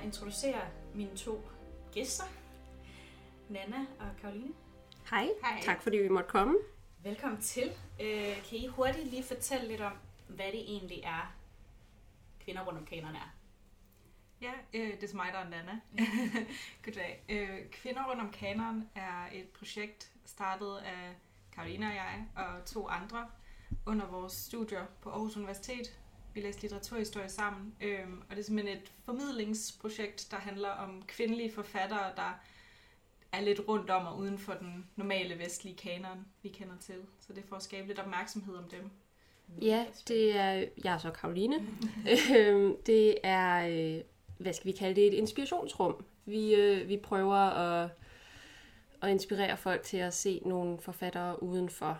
gerne introducere mine to gæster, Nana og Karoline. Hej. Hej. Tak fordi vi måtte komme. Velkommen til. Øh, kan I hurtigt lige fortælle lidt om, hvad det egentlig er, kvinder rundt om kanerne er? Ja, øh, det er mig, der er Nana. Goddag. Øh, Kvinder rundt om kaneren er et projekt startet af Karolina og jeg og to andre under vores studier på Aarhus Universitet. Vi læste litteraturhistorie sammen, øh, og det er simpelthen et formidlingsprojekt, der handler om kvindelige forfattere, der er lidt rundt om og uden for den normale vestlige kanon, vi kender til. Så det er for at skabe lidt opmærksomhed om dem. Ja, det er, jeg er så Karoline. Øhm, det er, øh, hvad skal vi kalde det, et inspirationsrum. Vi, øh, vi prøver at, at inspirere folk til at se nogle forfattere uden for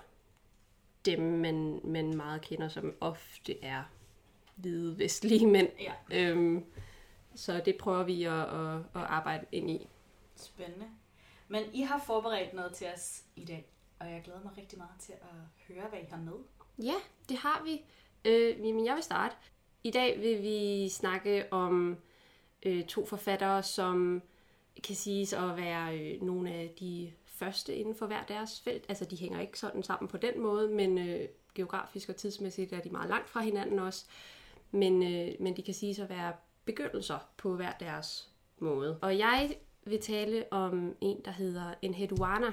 dem, man, man meget kender, som ofte er hvide vestlige mænd. Ja, Øhm, så det prøver vi at, at, at arbejde ind i. spændende. Men I har forberedt noget til os i dag, og jeg glæder mig rigtig meget til at høre, hvad I har med. Ja, det har vi. Øh, jamen, jeg vil starte. I dag vil vi snakke om øh, to forfattere, som kan siges at være øh, nogle af de første inden for hver deres felt. Altså, de hænger ikke sådan sammen på den måde, men øh, geografisk og tidsmæssigt er de meget langt fra hinanden også. Men, øh, men de kan siges at være begyndelser på hver deres måde. Og jeg vil tale om en, der hedder Enheduana.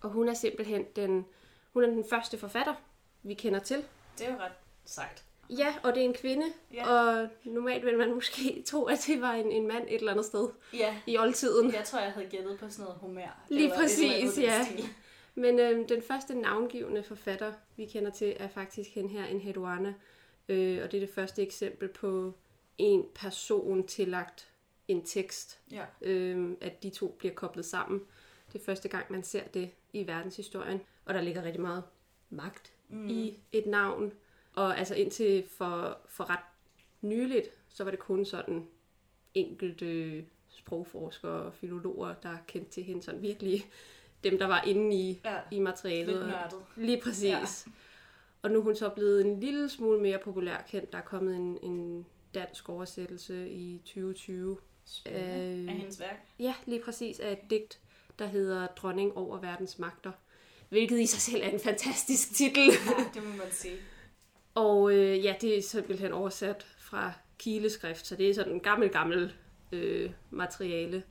Og hun er simpelthen den, hun er den første forfatter, vi kender til. Det er jo ret sejt. Ja, og det er en kvinde, Ja. og normalt vil man måske tro, at det var en, en mand et eller andet sted Ja, i oldtiden. jeg tror, jeg havde gættet på sådan noget humør. Lige præcis, ja. stil. Men øh, den første navngivende forfatter, vi kender til, er faktisk hende her, en Hedwana. Øh, og det er det første eksempel på en person tillagt en tekst. Ja. Øh, at de to bliver koblet sammen. Det er første gang, man ser det i verdenshistorien. Og der ligger rigtig meget magt mm. i et navn. Og altså indtil for, for ret nyligt, så var det kun sådan enkelte sprogforskere og filologer, der kendte til hende sådan virkelig dem, der var inde i, Ja. i materialet. Lidt nørdet. Lige præcis. Ja. Og nu er hun så blevet en lille smule mere populær kendt. Der er kommet en, en dansk oversættelse i 2020. Spændende. Øh, Af hendes værk. Ja, lige præcis af et digt, der hedder Dronning over verdens magter. Hvilket i sig selv er en fantastisk titel. Ja, det må man sige. Og øh, ja, det er simpelthen oversat fra kileskrift, så det er sådan en gammel, gammel øh, materiale.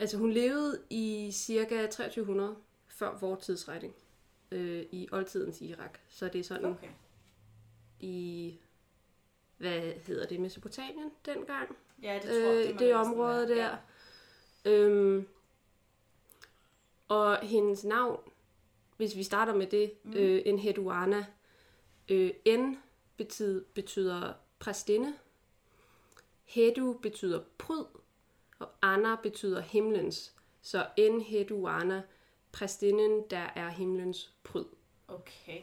Altså hun levede i cirka 2300 før vores tidsregning øh, i oldtidens Irak. Så det er sådan Okay. i, hvad hedder det, Mesopotamien dengang? Ja, det tror jeg, øh, det, næsten område der. Øhm, og hendes navn, hvis vi starter med det, mm. øh, Enheduana, øh, N betyder, betyder præstinde, Hedu betyder pryd, og Anna betyder himlens. Så Enheduana, præstinden, der er himlens pryd. Okay.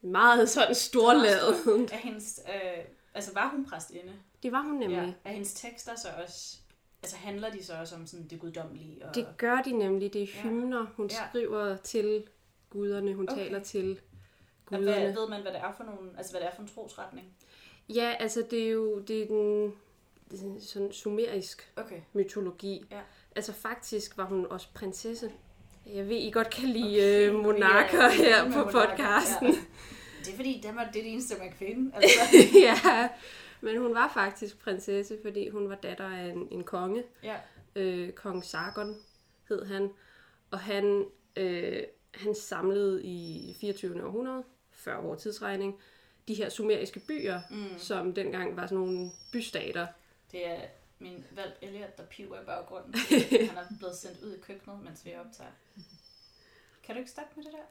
Meget sådan storladet. Er hendes, øh, altså var hun præstinde? Det var hun nemlig. Ja. Er hendes tekster så også, altså handler de så også om sådan det guddommelige? Og... Det gør de nemlig. Det er Ja. hymner, hun Ja. skriver til guderne. Hun Okay. taler til Og guderne. hvad, ved man, hvad det er for nogle, altså hvad det er for en trosretning? Ja, altså det er jo det er den det er sådan sumerisk Okay. mytologi. Ja. Altså faktisk var hun også prinsesse. Jeg ved, I godt kan lide Okay, okay, monarker er- er her på monarker, podcasten. Ja. Det er fordi, dem det, er det eneste, man kan finde. Altså, ja, men hun var faktisk prinsesse, fordi hun var datter af en, en konge. ja. øh, kong Sargon hed han, og han, øh, han samlede i 24. århundrede, før vores tidsregning, de her sumeriske byer, mm. som dengang var sådan nogle bystater. Det er min valp Elliot, der piver i baggrunden. Han er blevet sendt ud i køkkenet, mens vi optager. Kan du ikke stoppe med det der?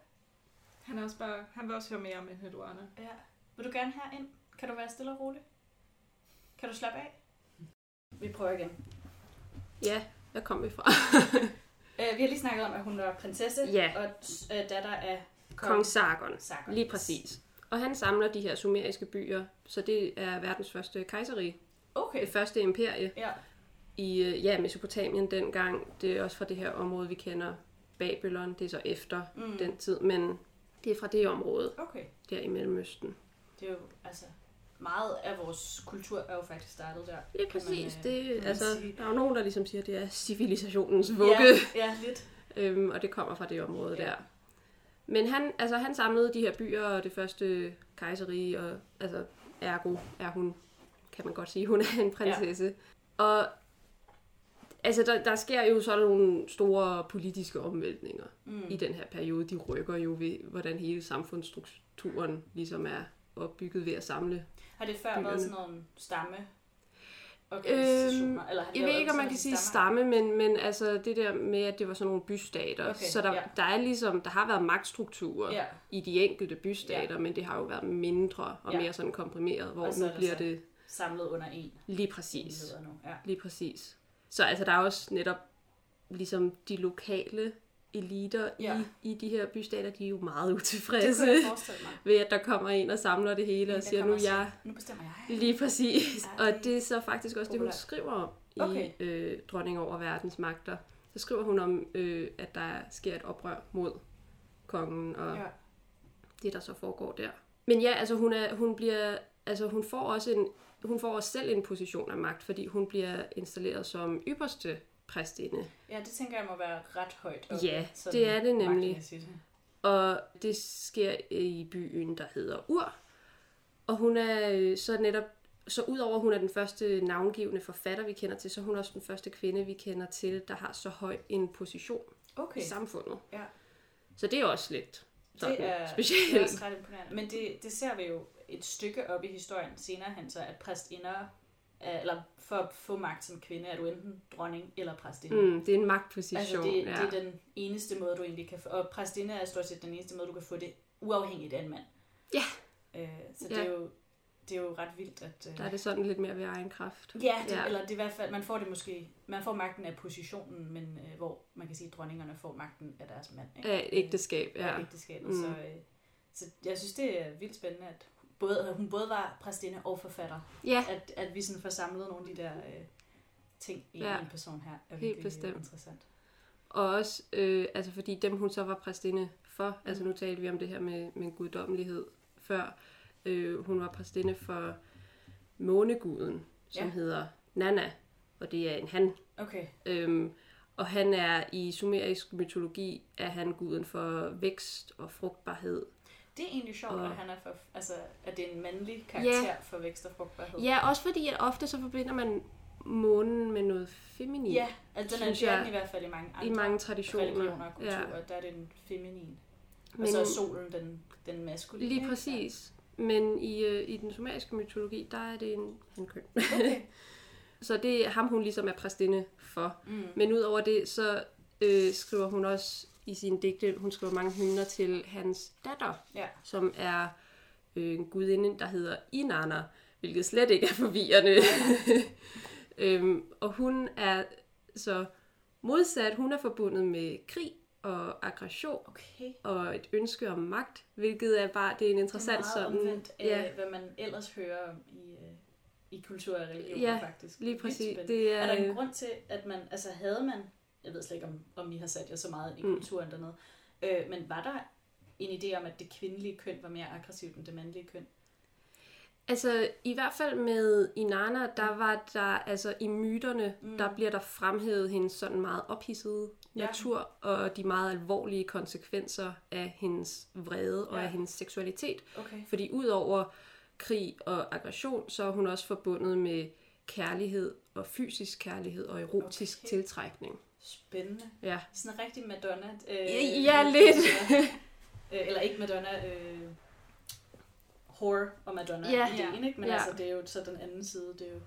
Han, er også bare, han vil også høre mere om Enheduana. Ja. Vil du gerne herind? Kan du være stille og rolig? Kan du slappe af? Vi prøver igen. Ja, der kom vi fra. Uh, vi har lige snakket om, at hun var prinsesse Ja. og uh, datter af Kong Sargon. Sargon. Lige præcis. Og han samler de her sumeriske byer, så det er verdens første kejserige. Okay. Det første imperie Ja. i øh, ja, Mesopotamien dengang. Det er også fra det her område, vi kender Babylon. Det er så efter Mm. den tid, men det er fra det område, Okay. der i Mellemøsten. Det er jo altså meget af vores kultur er jo faktisk startet der. Man, præcis. øh, det, man altså, sige. der er jo nogen, der ligesom siger, at det er civilisationens vugge. Ja, ja, lidt. Øhm, og det kommer fra det område Ja. der. Men han, altså, han samlede de her byer og det første kejserige, og altså, ergo er hun, kan man godt sige, hun er en prinsesse. Ja. Og altså, der, der sker jo sådan nogle store politiske omvæltninger Mm. i den her periode. De rykker jo ved, hvordan hele samfundsstrukturen ligesom er opbygget ved at samle. Har det før byerne. været sådan nogle stamme? Øhm, eller Jeg ved ikke, om man kan sige stammer? stamme, men, men altså det der med, at det var sådan nogle bystater. Okay, så der, ja. der er ligesom, der har været magtstrukturer Ja, i de enkelte bystater, men det har jo været mindre og Ja. mere sådan komprimeret, hvor Og så nu er det bliver det samlet under en. lige præcis. nu. Ja. Lige præcis. Så altså, der er også netop ligesom de lokale eliter Ja. i, i de her bystater, de er jo meget Det utilfredse mig. ved, at der kommer en og samler det hele Der og siger, nu jeg Nu bestemmer jeg. Lige præcis. Ja, Og det det er så faktisk også det, hun populært. skriver om i Okay. øh, Dronning over verdens magter. Så skriver hun om, øh, at der sker et oprør mod kongen og Ja. det, der så foregår der. Men ja, altså hun, er, hun bliver, altså hun får også en, hun får også selv en position af magt, fordi hun bliver installeret som ypperste præstinde. ja, det tænker jeg må være ret højt oppe. Ja, sådan det er det nemlig. Og det sker i byen, der hedder Ur. Og hun er øh, så netop, så udover at hun er den første navngivende forfatter, vi kender til, så er hun også den første kvinde, vi kender til, der har så høj en position okay. I samfundet. Ja. Så det er også lidt sådan det er, det er specielt. også ret imponerende. Men det, det ser vi jo et stykke op i historien senere hen, så at præstinder, er- eller for at få magt som kvinde, er du enten dronning eller præstinde. Mm, det er en magtposition. Altså det, ja. det er den eneste måde, du egentlig kan få, og præstinde er stort set den eneste måde, du kan få det uafhængigt af en mand. Ja. Øh, så Ja. det, er jo, det er jo ret vildt, at... Øh, Der er det sådan lidt mere ved egen kraft. Ja, det, Ja. eller det er i hvert fald, man får det måske, man får magten af positionen, men øh, hvor man kan sige, at dronningerne får magten af deres mand. Ikke? Af ægteskab, Ja. ja. Af ægteskabet, Mm. så, øh, så jeg synes, det er vildt spændende, at både, hun både var præstinde og forfatter. Ja, At, at vi sådan får samlet nogle af de der øh, ting i Ja. en person her, er Helt bestemt. interessant. og også, øh, altså fordi dem hun så var præstinde for, Mm. altså nu talte vi om det her med, med guddommelighed før, øh, hun var præstinde for måneguden, som Ja. hedder Nana, og det er en han. Okay, Øhm, og han er i sumerisk mytologi, er han guden for vækst og frugtbarhed. Det er egentlig sjovt, Og- at han er for, altså, at det er en mandlig karakter Ja. for vækst og frugtbarhed. Ja, også fordi at ofte så forbinder man månen med noget feminin ja altså den er, jeg, i hvert fald i mange andre i mange traditioner. religioner og kulturer, Ja. ja. der er den feminin. Og Men- så er solen den, den maskuline. Lige præcis. Men i, øh, i den sumeriske mytologi, der er det en hankøn. Okay. Så det er ham, hun ligesom er præstinde for. Mm. Men udover det, så øh, skriver hun også i sine digte, hun skriver mange hymner til hans datter, Ja. som er øh, en gudinde, der hedder Inanna, hvilket slet ikke er forvirrende. øhm, og hun er så modsat, hun er forbundet med krig og aggression Okay. og et ønske om magt, hvilket er bare det er en interessant det er meget sådan. omvendt ja, hvad man ellers hører om i, øh, i kultur og religion, Ja, faktisk. lige præcis. Det Er er, der en grund til, at man, altså havde man, jeg ved slet ikke, om, om I har sat jer så meget i Mm. kulturen dernede, øh, men var der en idé om, at det kvindelige køn var mere aggressivt end det mandlige køn? Altså, i hvert fald med Inanna, der var der, altså i myterne, Mm. mm. der bliver der fremhævet hendes sådan meget ophidsede Ja. natur, og de meget alvorlige konsekvenser af hendes vrede og Ja. af hendes seksualitet. Okay. Fordi udover krig og aggression, så er hun også forbundet med kærlighed og fysisk kærlighed og erotisk okay. tiltrækning. Spændende. Ja. Sådan en rigtig Madonna. Øh, Ja, ja, lidt. øh, eller ikke Madonna, øh, Whore og Madonna Ja. ja. ideen, ikke? Men Ja. altså, det er jo så den anden side, det er jo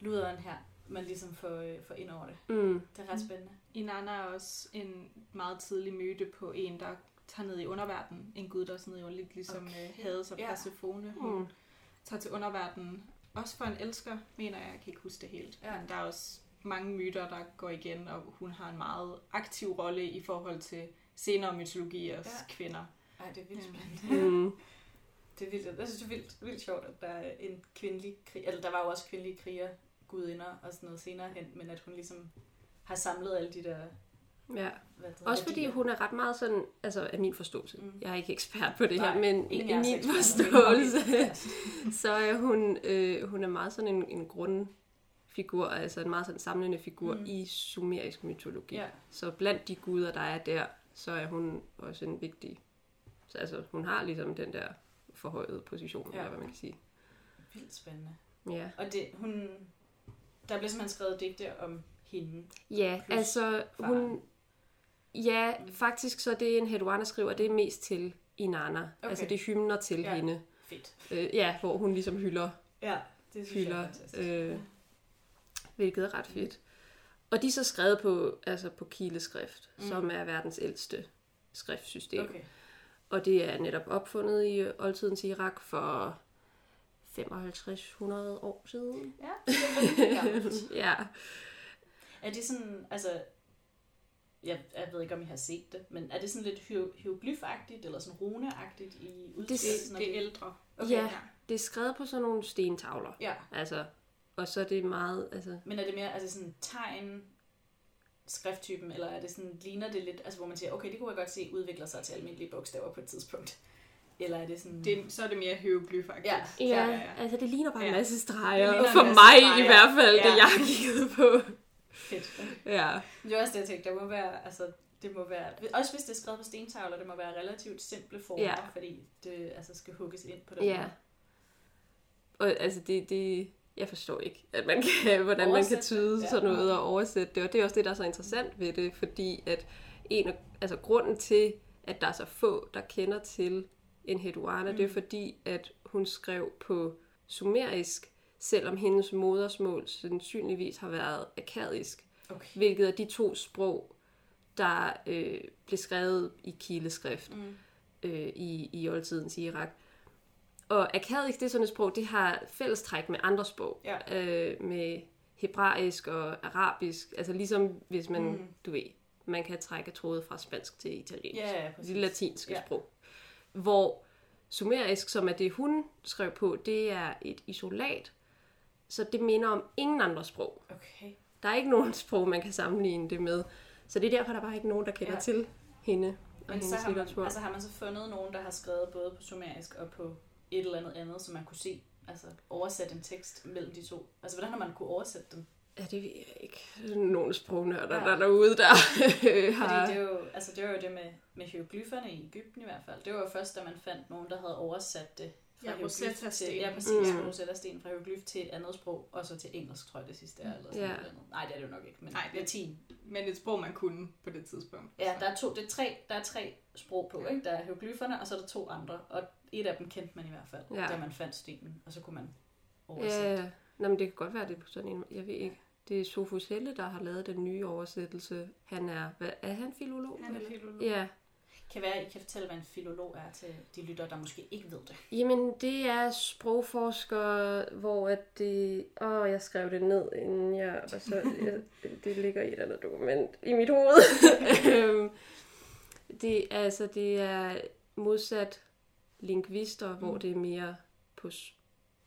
luderen her, man ligesom får, øh, får ind over det. Mm. Det er ret spændende. Inanna er også en meget tidlig myte på en, der tager ned i underverdenen. En gud, der er sådan ned i lidt ligesom Okay. okay. Hades og Ja. Persefone. Hun Mm. tager til underverdenen. Også for en elsker, mener jeg. Jeg kan ikke huske det helt. Ja. Men der er også mange myter, der går igen, og hun har en meget aktiv rolle i forhold til senere mytologiers Ja. ja. kvinder. Ej, det er vildt Ja. spændende. Mm. Det er vildt, jeg synes, det er vildt, vildt sjovt, at der er en kvindelig krig, eller der var jo også kvindelige kriger, gudinder og sådan noget senere hen, men at hun ligesom har samlet alle de der Ja. hvad det Også fordi hun er ret meget sådan, altså af min forståelse, Mm. mm. jeg er ikke ekspert på det Nej, her, men i min forståelse, så er hun, øh, hun er meget sådan en, en grundfigur, altså en meget sådan samlende figur Mm. i sumerisk mytologi. Ja. Så blandt de guder, der er der, så er hun også en vigtig, så altså hun har ligesom den der forhøjede position, Ja. eller hvad man kan sige. Vildt spændende. Ja, Og det, hun, der bliver simpelthen skrevet digte om hende. ja altså faren. hun, ja, Mm. faktisk så det en Hedwana skriver, det er mest til Inanna. Okay. Altså det er hymner til ja. hende. Fedt. Øh, ja, hvor hun ligesom hylder, Ja, det synes hylder jeg er fantastisk. øh, hvilket er ret fedt. Og de er så skrevet på, altså på kileskrift, Mm. som er verdens ældste skriftsystem. Okay. Og det er netop opfundet i oldtidens Irak for 5500 år siden. Ja, det er ja. Er det sådan, altså, jeg, jeg ved ikke, om I har set det, men er det sådan lidt hieroglyfagtigt, eller sådan runeagtigt i Det, udtrykken? det er ældre. Okay, ja, det er skrevet på sådan nogle stentavler. ja. Altså, og så er det meget, altså, Men er det mere, altså sådan tegn, skrifttypen, eller er det sådan, ligner det lidt, altså hvor man siger, okay, det kunne jeg godt se udvikler sig til almindelige bogstaver på et tidspunkt. Eller er det sådan... Det, så er det mere hieroglyfagtigt. Ja. ja, ja, ja, ja. altså det ligner bare Ja. en masse streger. en For masse mig streger. i hvert fald, ja. Ja. det jeg har kigget på. fedt. Ja. Det er også det, jeg tænkte, der må være, altså, det må være, også hvis det er skrevet på stentavler, det må være relativt simple former, Ja. fordi det altså, skal hugges ind på den Ja. måde. Og altså det, det, jeg forstår ikke, at man kan, hvordan man Oversætte kan tyde ja. sådan noget og oversætte det. Og det er også det, der er så interessant ved det, fordi at en altså grunden til, at der er så få, der kender til en Hedwana, mm. det er fordi, at hun skrev på sumerisk, selvom hendes modersmål sandsynligvis har været akadisk, Okay. hvilket er de to sprog, der øh, blev skrevet i kileskrift Mm. øh, i, i oldtidens Irak. Og akadisk, det er sådan et sprog, det har fællestræk med andre sprog. Ja. Øh, med hebraisk og arabisk. Altså ligesom hvis man, Mm. du ved, man kan trække tråde fra spansk til italiensk. Ja, ja, præcis. De latinske Ja. sprog. Hvor sumerisk, som er det hun skrev på, det er et isolat. Så det minder om ingen andre sprog. Okay. Der er ikke nogen sprog, man kan sammenligne det med. Så det er derfor, der er bare ikke nogen, der kender Ja. ja. til hende og Men hendes så har, man, litteratur. altså, har man så fundet nogen, der har skrevet både på sumerisk og på et eller andet andet, så man kunne se, altså oversætte en tekst mellem de to? Altså, hvordan har man kunne oversætte dem? Ja, det ved jeg ikke. Nogle sprognørder, Ja. ja. der er derude, der har... Fordi det er jo, altså det var jo det med, med hieroglyferne i Ægypten i hvert fald. Det var jo først, da man fandt nogen, der havde oversat det fra Ja, Rosetta-sten. til, ja, præcis, Mm. Rosetta-sten fra hieroglyf til et andet sprog, og så til engelsk, tror jeg det sidste er, eller sådan Ja. noget andet. Nej, det er det jo nok ikke, men Nej, det- latin. Men et sprog, man kunne på det tidspunkt. Ja, Så- der er, to, det er tre, der er tre sprog på, ikke? Der er hieroglyferne, og så er der to andre, og et af dem kendte man i hvert fald, Ja. da man fandt stenen, og så kunne man oversætte. Ja, Nå, men det kan godt være, det er på sådan en... Jeg ved ikke. Det er Sofus Helle, der har lavet den nye oversættelse. Han er... Hvad, er han filolog? Han er filolog. Ja. Kan være, I kan fortælle, hvad en filolog er til de lyttere, der måske ikke ved det. Jamen, det er sprogforskere, hvor at det... Åh, jeg skrev det ned, inden jeg... Og så, jeg, det ligger i et andet dokument i mit hoved. Øhm, det, altså, det er modsat lingvister, mm. hvor det er mere på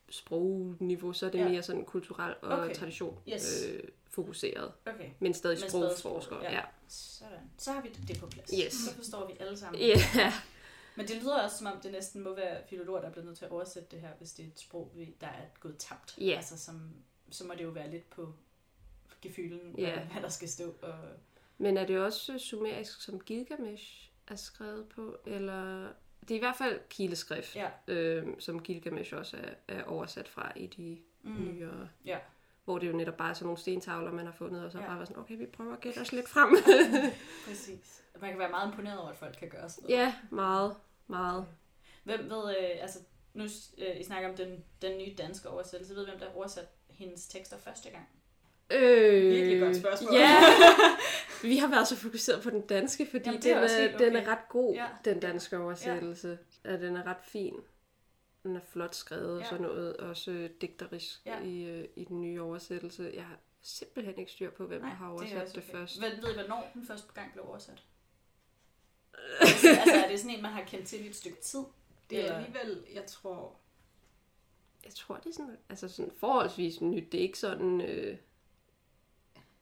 sprogniveau, så er det Ja. mere sådan kulturel og Okay. tradition Yes. øh, fokuseret. Okay. Men stadig Men sprog, Ja. ja. Sådan. Så har vi det på plads. Yes. Så forstår vi alle sammen. Ja. Men det lyder også, som om det næsten må være filologer, der er blevet nødt til at oversætte det her, hvis det er et sprog, der er gået tabt. Ja. Altså, som, så må det jo være lidt på gefylen, hvad, hvad der skal stå. Og... Men er det også sumerisk, som Gilgamesh er skrevet på? Eller... Det er i hvert fald kileskrift, Ja. øh, som Gilgamesh også er, er oversat fra i de Mm. nyere... Ja. Hvor det jo netop bare er sådan nogle stentavler, man har fundet, og så Ja. bare var sådan, okay, vi prøver at gætte os lidt frem. Præcis. Man kan være meget imponeret over, at folk kan gøre sådan noget. ja, meget, meget. Hvem ved, øh, altså, nu øh, I snakker om den, den nye danske oversættelse. Ved hvem, der oversat hendes tekster første gang? Øh, Virkelig godt spørgsmål. Ja, vi har været så fokuseret på den danske, fordi Jamen, det er den, er, helt den okay. er ret god, Ja. den danske oversættelse. Ja. Den er ret fin. Den er flot skrevet Ja. og sådan noget. Også øh, digterisk Ja. i, øh, i den nye oversættelse. Jeg har simpelthen ikke styr på, hvem der har det er oversat det, okay. først. Ved, ved I, hvornår den første gang blev oversat? altså, altså, er det sådan en, man har kendt til i et stykke tid? Det er Eller- alligevel, jeg tror... Jeg tror, det er sådan, altså sådan forholdsvis nyt. Det er ikke sådan... Øh,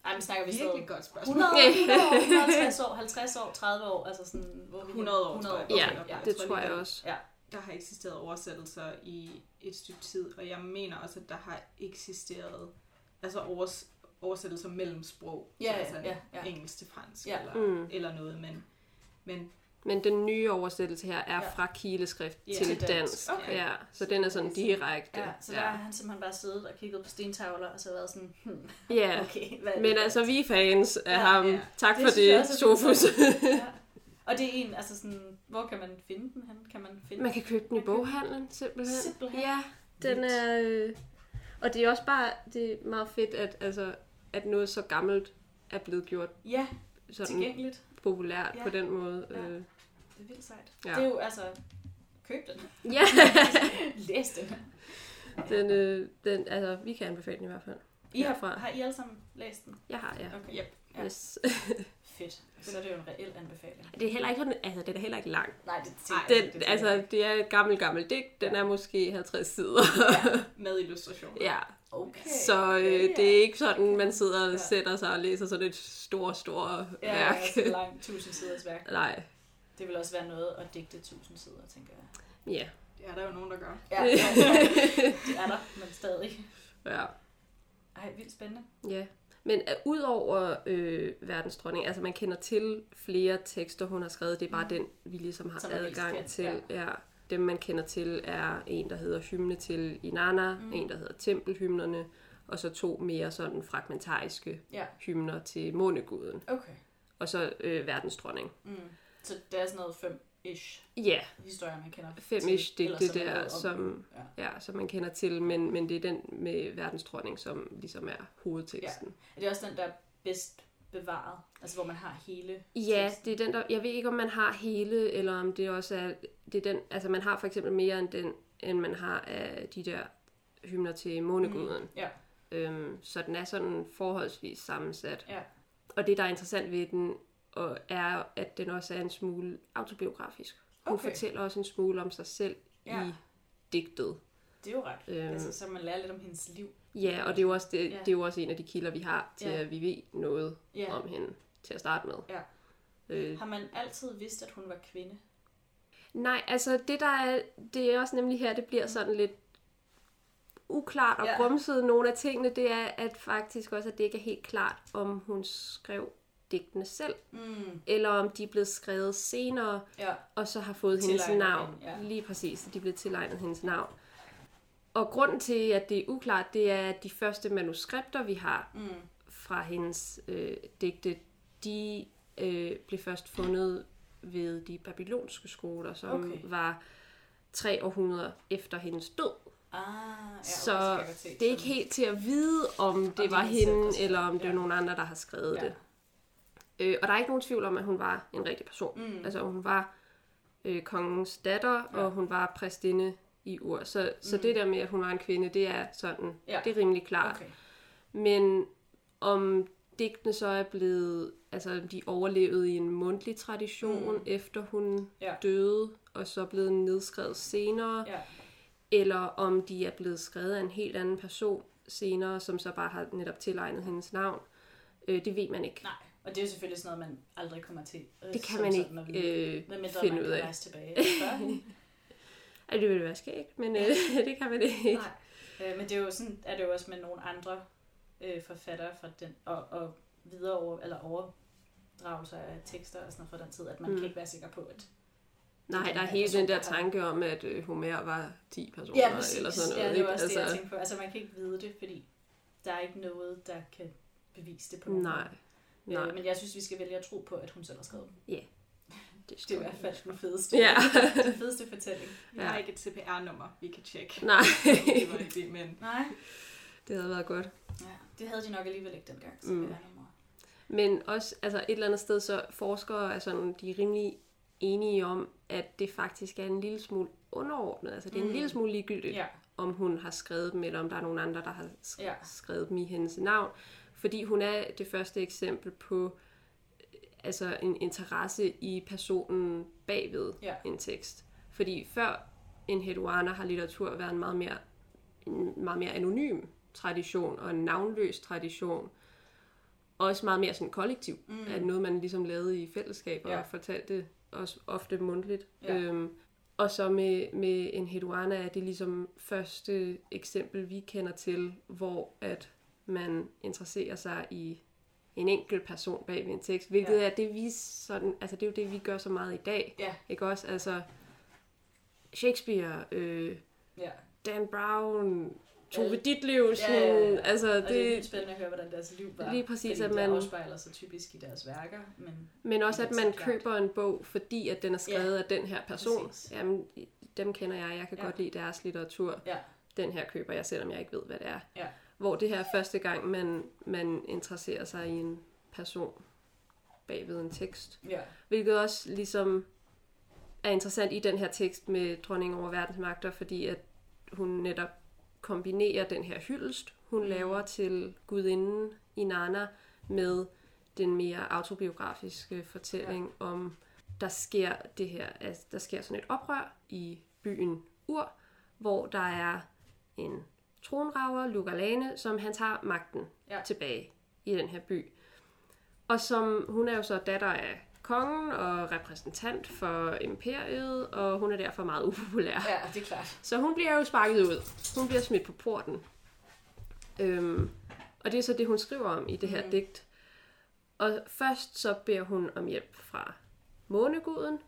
Ej, men snakker vi stadig Virkelig godt spørgsmål. 100, 100 år, 150 år, 50 år, 30 år, altså sådan... Hvor er vi 100 år, 100 år. jeg. Ja, Okay, ja. det tror tror jeg også. Ja. Der har eksisteret oversættelser i et stykke tid, og jeg mener også, at der har eksisteret altså overs, oversættelser mellem sprog. Ja, så ja, altså ja, ja. engelsk til fransk Ja. eller, Mm. eller noget, men, men Men den nye oversættelse her er Ja. fra kileskrift Ja. til Til dansk. dansk. Okay. Ja, så den er sådan direkte. Ja, så der har han simpelthen bare siddet og kigget på stentavler, og så været sådan, hmm, ja. okay, hvad er Men det? altså, vi er fans af Ja, ham. ja. Tak Det for det, også Sofus. ja. Og det er en, altså sådan, hvor kan man finde den hen? Kan man finde Man kan købe den i boghandlen, simpelthen. Simpelthen? Ja, den er... Øh... Og det er også bare det er meget fedt, at, altså, at noget så gammelt er blevet gjort Ja, sådan tilgængeligt. Populært Ja. på den måde. Ja. Øh. Det er vildt sejt. Ja. Det er jo altså, køb den. Ja, Læs den. den, øh, den, altså, vi kan anbefale den i hvert fald. I har, Herfra. har I alle sammen læst den? Jeg har, ja. Okay. Yep. Ja. Yes. Fedt. Så er det jo en reel anbefaling. Det er heller ikke sådan, altså, den er heller ikke lang. Nej, det, det, Ej, Den, det, det, altså, det er et gammelt, gammelt digt. Den er måske 50 sider. med illustration. ja, Okay. så øh, Ja, ja. det er ikke sådan, man sidder og Ja. sætter sig og læser sådan et stort, stort Ja, værk. altså langt 1000 siders værk. Nej, Det vil også være noget at digte 1000 sider, tænker jeg. ja. Det er der jo nogen, der gør. Ja, ja, ja. det er der, men stadig. ja. Ej, vildt spændende. Ja, men uh, udover øh, verdensdronning, altså man kender til flere tekster, hun har skrevet, det er bare mm. den, vi ligesom har Som adgang kendt, til. ja. Ja. Dem man kender til er en, der hedder Hymne til Inanna, mm. en, der hedder Tempelhymnerne, og så to mere sådan fragmentariske Ja, hymner til måneguden, okay. og så øh, verdensdronning. Mm. Så det er sådan noget fem-ish Ja, historier, man kender til, eller digte er der, som, Ja. ja, som man kender til, men, men det er den med verdensdronning, som ligesom er hovedteksten. Er det også den, der er bedst bevaret? Altså, hvor man har hele Ja, teksten? det er den der, jeg ved ikke om man har hele, eller om det også er, det er den, altså man har for eksempel mere end den, end man har af de der hymner til måneguden. Ja, Øhm, så den er sådan forholdsvis sammensat. ja. Og det, der er interessant ved den, og er, at den også er en smule autobiografisk. Hun Okay. fortæller også en smule om sig selv Ja. i digtet. Det er jo ret. Øhm. Altså, så man lærer lidt om hendes liv. Ja, og det er jo også, det, Ja. det er jo også en af de kilder, vi har til, Ja. at vi ved noget Ja. om hende til at starte med. Ja. Øh, Har man altid vidst, at hun var kvinde? Nej, altså det der er, det er også nemlig her, det bliver sådan lidt uklart og Ja. grumset. Nogle af tingene, det er at faktisk også, at det ikke er helt klart, om hun skrev digtene selv, Mm. eller om de er blevet skrevet senere, Ja. og så har fået hendes navn. ja. Lige præcis, de er blevet tilegnet hendes navn. Og grunden til, at det er uklart, det er, at de første manuskripter, vi har Mm. fra hendes øh, digte, de øh, blev først fundet ved de babylonske skoler, som Okay. var tre århundreder efter hendes død. Ah, ja, så se. det er ikke helt til at vide, om det de var selv, hende, skrev eller om det ja. er nogen andre, der har skrevet Ja. det. Øh, og der er ikke nogen tvivl om, at hun var en rigtig person. Mm. Altså hun var øh, kongens datter, Ja. og hun var præstinde i Ur. Så, så Mm. det der med, at hun var en kvinde, det er sådan, Ja. det er rimelig klart. Okay. Men om digtene så er blevet, altså de overlevede i en mundtlig tradition, Mm. efter hun Ja. døde, og så blevet nedskrevet senere, Ja. eller om de er blevet skrevet af en helt anden person senere, som så bare har netop tilegnet hendes navn. Øh, det ved man ikke. Nej, og det er jo selvfølgelig sådan noget, man aldrig kommer til. øh, det kan man sådan ikke øh, finde ud af. tilbage. det ville være skægt, men øh, det kan man ikke. Nej. Øh, men det er jo sådan, er det jo også med nogle andre øh, forfattere fra den, og, og videre over, eller overdragelser af tekster og sådan noget fra den tid, at man mm. Kan ikke være sikker på, at Nej, der er hele den der tanke om, at øh, Homer var 10 personer, Ja, præcis. eller sådan noget. ja, det ikke? var også altså... det, jeg altså, tænkte på. Altså, man kan ikke vide det, fordi der er ikke noget, der kan bevise det på nogen nej, måde. nej. Øh, men jeg synes, vi skal vælge at tro på, at hun selv har skrevet den. Det, Det er i hvert fald den fedeste, Ja. den fedeste fortælling. Vi Ja. har ikke et CPR-nummer, vi kan tjekke. Nej, det var ikke det, men Nej. det havde været godt. Ja, det havde de nok alligevel ikke dengang. Så Mm. er. Men også altså et eller andet sted, så forskere er sådan, de er rimelig enige om, at det faktisk er en lille smule underordnet. Altså det er en Mm. lille smule ligegyldigt, Ja, om hun har skrevet dem, eller om der er nogen andre, der har sk- Ja. skrevet dem i hendes navn. Fordi hun er det første eksempel på altså en interesse i personen bagved Ja. en tekst. Fordi før en Hedwana har litteratur været en meget mere, en meget mere anonym tradition og en navnløs tradition. også meget mere sådan kollektiv. Mm. At noget, man ligesom lavede i fællesskab, og Ja. fortalte også ofte mundtligt. Ja. Øhm, og så med, med en Heduana er det ligesom første eksempel, vi kender til, hvor at man interesserer sig i en enkelt person bag ved en tekst, hvilket Ja. ja. er det, vi sådan, altså det er jo det, vi gør så meget i dag. Ja. Ikke også? Altså Shakespeare, øh, Ja. Dan Brown, Tove Alle- Ditlevsen, Ja, ja, ja. altså Og det er det, lidt spændende at høre, hvordan deres liv var. Lige præcis, at man- afspejler sig typisk i deres værker. Men Men også, at man klart. køber en bog, fordi at den er skrevet af den her person. præcis. Jamen, dem kender jeg, jeg kan Ja. ja. godt lide deres litteratur. ja, Den her køber jeg, selvom jeg ikke ved, hvad det er. Ja. Hvor det her er første gang, man, man interesserer sig i en person bagved en tekst. ja, Hvilket også ligesom er interessant i den her tekst med dronning over verdensmagter, fordi at hun netop kombinerer den her hyldest, hun Mm. laver til gudinden Inanna med den mere autobiografiske fortælling ja. om, der sker det her, altså, der sker sådan et oprør i byen Ur, hvor der er en tronraver, Lugalane, som han tager magten Ja. tilbage i den her by. Og som, hun er jo så datter af kongen og repræsentant for imperiet, og hun er derfor meget upopulær. ja, det er klart. Så hun bliver jo sparket ud. Hun bliver smidt på porten. Øhm, og det er så det, hun skriver om i det her Mm. digt. Og først så beder hun om hjælp fra måneguden,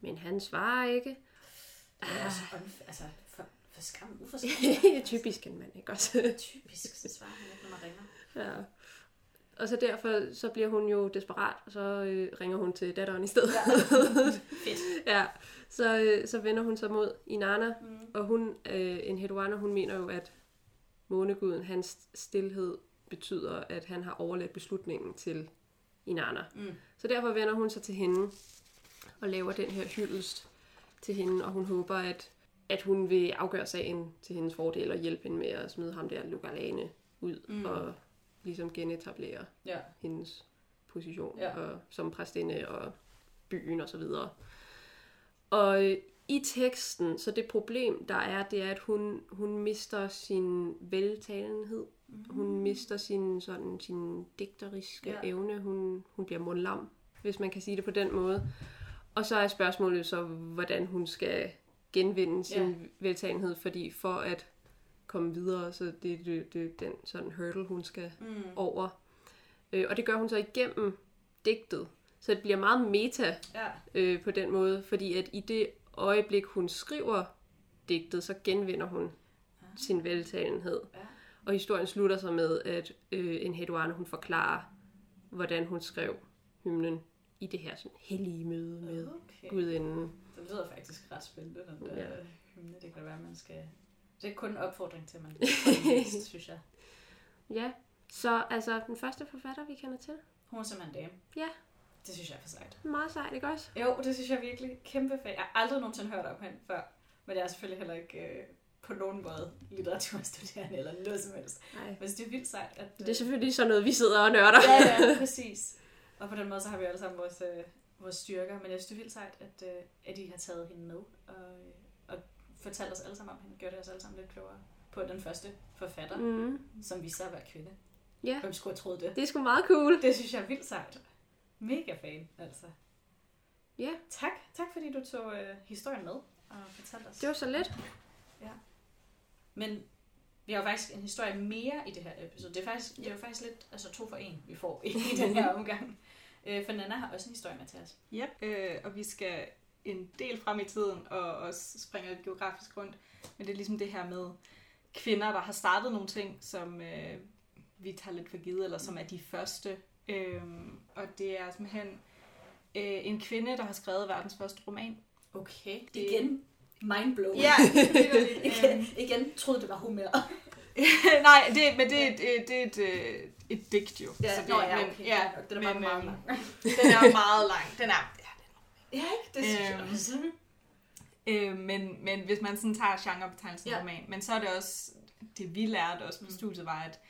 men han svarer ikke. Det er også unf- altså, for, for skam, uforskam. Typisk en mand, ikke også? Typisk, så svarer han ikke, når man ringer. ja. Og så derfor så bliver hun jo desperat, og så øh, ringer hun til datteren i stedet. Ja. Fedt. ja. Så, øh, så vender hun sig mod Inanna, Mm. Og hun, øh, en Heduana, hun mener jo, at måneguden, hans stillhed betyder, at han har overladt beslutningen til Inanna. Mm. Så derfor vender hun sig til hende og laver den her hyldest til hende, og hun håber, at, at hun vil afgøre sagen til hendes fordel og hjælpe hende med at smide ham der Lugalane ud Mm. og ligesom genetablere Ja, hendes position Ja. og, som præstinde og byen og så videre. Og øh, i teksten, så det problem, der er, det er, at hun, hun mister sin veltalenhed. Mm. Hun mister sin, sådan, sin digteriske ja. evne. Hun, hun bliver mundlam, hvis man kan sige det på den måde. Og så er spørgsmålet så, hvordan hun skal genvinde sin Ja. ja. veltalenhed, fordi for at komme videre, så det er det, det, den sådan hurdle, hun skal mm. over. Øh, og det gør hun så igennem digtet. Så det bliver meget meta ja, øh, på den måde, fordi at i det øjeblik, hun skriver digtet, så genvinder hun sin veltalenhed. Ja. Og historien slutter så med, at øh, en Heduane, hun forklarer, hvordan hun skrev hymnen i det her sådan hellige møde med okay. gudinden. Det lyder faktisk ret spændende, den der Ja. hymne. Det kan være, man skal... Det er kun en opfordring til, at man læse, synes jeg. Ja, så altså den første forfatter, vi kender til. Hun er simpelthen en dame. Ja. Det synes jeg er for sejt. Meget sejt, ikke også? Jo, det synes jeg virkelig. Kæmpe fan. Jeg har aldrig nogensinde hørt om hende før. Men jeg er selvfølgelig heller ikke øh, på nogen måde litteraturstuderende eller noget som helst. Nej. Men det er vildt sejt, at... Det er selvfølgelig sådan noget, vi sidder og nørder. ja, ja, præcis. Og på den måde, så har vi alle sammen vores, øh, vores styrker. Men jeg synes, det er vildt sejt, at, øh, at I har taget hende med. Og, øh, og fortalt os alle sammen om hende. Gjort os alle sammen lidt klogere på den første forfatter, mm. Som sig at være kvinde. Ja, Hvem skulle have troet det? det er sgu meget cool. Det synes jeg er vildt sejt. Mega fan, altså. Ja, Tak. Tak fordi du tog øh, historien med og fortalte os. det var så lidt. Men vi har jo faktisk en historie mere i det her episode. Det er, faktisk, det er jo faktisk lidt altså to for en, vi får i, i den her omgang. Øh, for Nana har også en historie med til os. Yep. Øh, og vi skal en del frem i tiden og også springer lidt geografisk rundt. Men det er ligesom det her med kvinder, der har startet nogle ting, som øh, vi tager lidt for givet, eller som er de første. Øh, og det er simpelthen øh, en kvinde, der har skrevet verdens første roman. Okay. Det- Igen. Mindblown. Ja, vitterligt. igen, igen troede det var Homer. Nej, det, men det er et, et, det er et, digt jo. Ja, Så det, nå, ja, men, okay. ja, Den er men, meget øhm, lang. Den er meget lang. Den er, Ja, ikke? Det synes jeg Øhm, også. Øh, men, men hvis man sådan tager genrebetegnelsen Ja. roman, men så er det også, det vi lærte også på Mm. studiet, var, at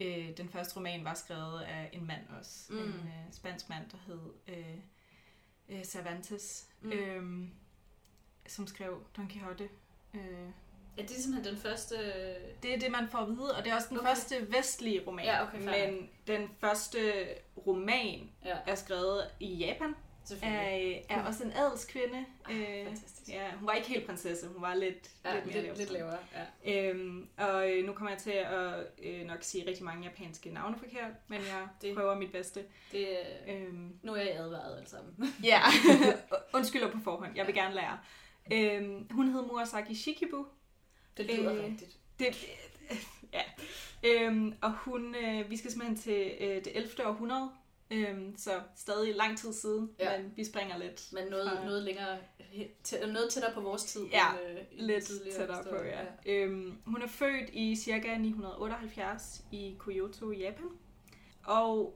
øh, den første roman var skrevet af en mand også. Mm. En øh, spansk mand, der hed øh, øh, Cervantes, mm. øh, som skrev Don Quixote. Øh, Er det simpelthen den første... Det er det, man får at vide, og det er også den Okay. første vestlige roman. Ja, okay, men den første roman Ja, er skrevet i Japan selvfølgelig. af, er også en adelskvinde. Øh, fantastisk. ja, hun var ikke helt prinsesse, hun var lidt, Ja, lidt mere lidt, lidt lavere. Ja. Øhm, og øh, nu kommer jeg til at øh, nok sige rigtig mange japanske navne forkert, men jeg Det- prøver mit bedste. Det, øh, Øhm, nu er jeg advaret alle sammen. ja, undskylder på forhånd, jeg vil gerne lære. Øhm, hun hed Murasaki Shikibu. Det lyder Øh, rigtigt. Det, ja. Øhm, og hun, øh, vi skal simpelthen til øh, det 11. århundrede, øhm, så stadig lang tid siden, Ja. ja. men vi springer lidt. Men noget, fra- noget længere, tæ- noget tættere på vores tid. Ja, end, øh, Lidt tættere på, historie. ja. Øhm, hun er født i cirka 978 i Kyoto, Japan. Og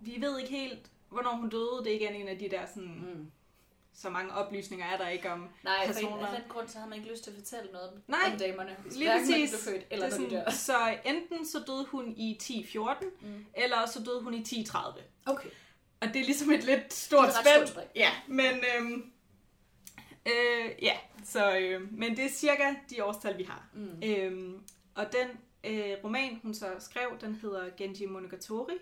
vi ved ikke helt, hvornår hun døde. Det er igen en af de der sådan, Mm. Så mange oplysninger er der ikke om. Nej, for Personer. en af den grund, så havde man ikke lyst til at fortælle noget om, Nej, om damerne. lige præcis. blev født, eller det sådan, dør. så enten så døde hun i 1014, Mm. eller så døde hun i 1030. Okay. Og det er ligesom et lidt stort spænd. stort. Ja, men øhm, øh, ja, så, øh, men det er cirka de årstal, vi har. Mm. Øhm, og den øh, roman, hun så skrev, den hedder Genji Monogatari,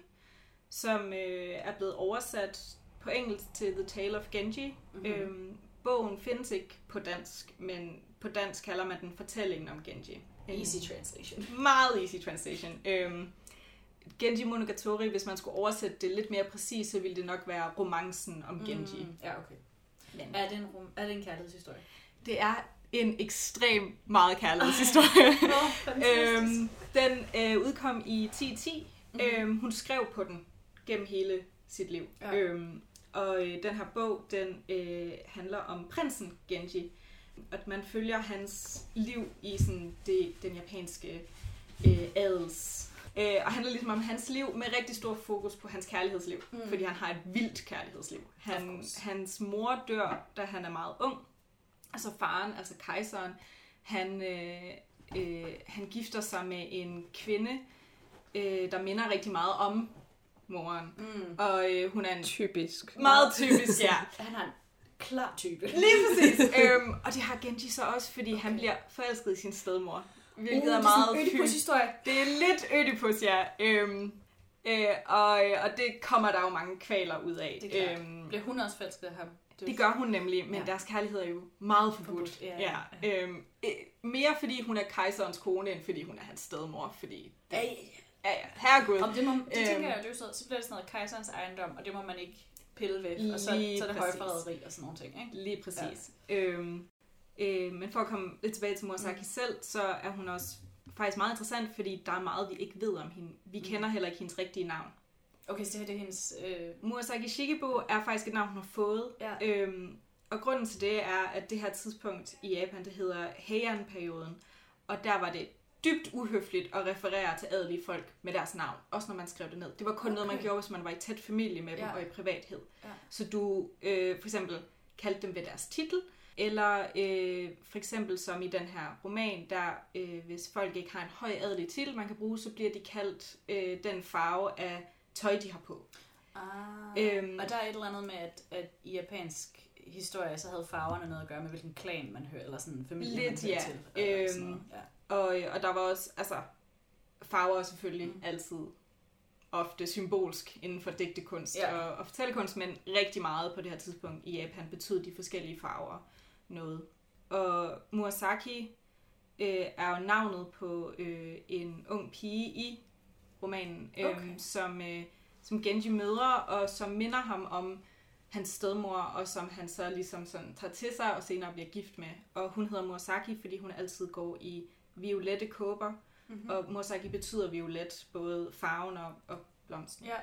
som øh, er blevet oversat på engelsk til The Tale of Genji. Mhm. Mm-hmm. Øhm, bogen findes ikke på dansk, men på dansk kalder man den Fortællingen om Genji. Easy translation. Meget easy translation. Øhm, Genji Monogatari, hvis man skulle oversætte det lidt mere præcist, så ville det nok være romancen om Genji. Mm. Ja, okay. Men Er det en, rum, er det en kærlighedshistorie? det er en ekstrem meget kærlighedshistorie. Øhm, den øh, udkom i 1010. Mhm. Mm-hmm. Øhm, hun skrev på den gennem hele sit liv. Ja. Øhm, og øh, den her bog, den øh, handler om prinsen Genji. At man følger hans liv i sådan det, den japanske øh, adels... Øh, og handler ligesom om hans liv med rigtig stor fokus på hans kærlighedsliv. Mm. Fordi han har et vildt kærlighedsliv. Han, hans mor dør, da han er meget ung. Altså faren, altså kejseren, han, øh, øh, han gifter sig med en kvinde, øh, der minder rigtig meget om moren. Mm. Og øh, hun er en Typisk. meget typisk, ja. Han har en klar type. Lige præcis. øhm, og det har Genji så også, fordi okay. han bliver forelsket i sin stedmor. Hvilket Uh, er meget det er sådan historie. Det er lidt Ødipus, ja. Øhm, øh, og, og det kommer der jo mange kvaler ud af. Det er. Øhm, Bliver hun også forelsket af ham? det gør hun nemlig, men Ja. deres kærlighed er jo meget forbudt. Forbudt, ja, ja. ja. Øhm, øh, mere fordi hun er kejserens kone, end fordi hun er hans stedmor. Fordi, Ja, ja, ja, herregud. Om det, må, det Øhm. tænker jeg, er sådan, så bliver det sådan noget kejserens ejendom, og det må man ikke pille ved. Og så, Lige så er det højforræderi og sådan nogle ting, ikke? Lige præcis. Ja. Øhm, øh, men for at komme lidt tilbage til Murasaki Mm. selv, så er hun også faktisk meget interessant, fordi der er meget, vi ikke ved om hende. Vi Mm. kender heller ikke hendes rigtige navn. Okay, så det er hendes... Øh, Murasaki Shikibu er faktisk et navn, hun har fået. ja. Øhm, og grunden til det er, at det her tidspunkt i Japan, det hedder Heian-perioden. Og der var det dybt uhøfligt at referere til adelige folk med deres navn, også når man skrev det ned. Det var kun okay. noget, man gjorde, hvis man var i tæt familie med dem Ja. og i privathed. Ja. Så du øh, for eksempel kaldte dem ved deres titel, eller øh, for eksempel som i den her roman, der øh, hvis folk ikke har en høj adelig titel, man kan bruge, så bliver de kaldt øh, den farve af tøj, de har på. Ah, Øhm. og der er et eller andet med, at, at i japansk historie, så havde farverne noget at gøre med, hvilken klan man hører, eller sådan familie Lidt, man hører ja. til. Eller sådan Øhm, noget. Ja. Og, øh, og der var også, altså, farver er selvfølgelig Mm. altid ofte symbolsk inden for digtekunst ja. og, og fortællekunst, men rigtig meget på det her tidspunkt i Japan betød de forskellige farver noget. Og Murasaki øh, er jo navnet på øh, en ung pige i romanen, øh, Okay. som, øh, som Genji møder, og som minder ham om hans stedmor, og som han så ligesom sådan tager til sig, og senere bliver gift med. Og hun hedder Murasaki, fordi hun altid går i violette kåber, Mm-hmm. og Murasaki betyder violet, både farven og, og blomsten. ja.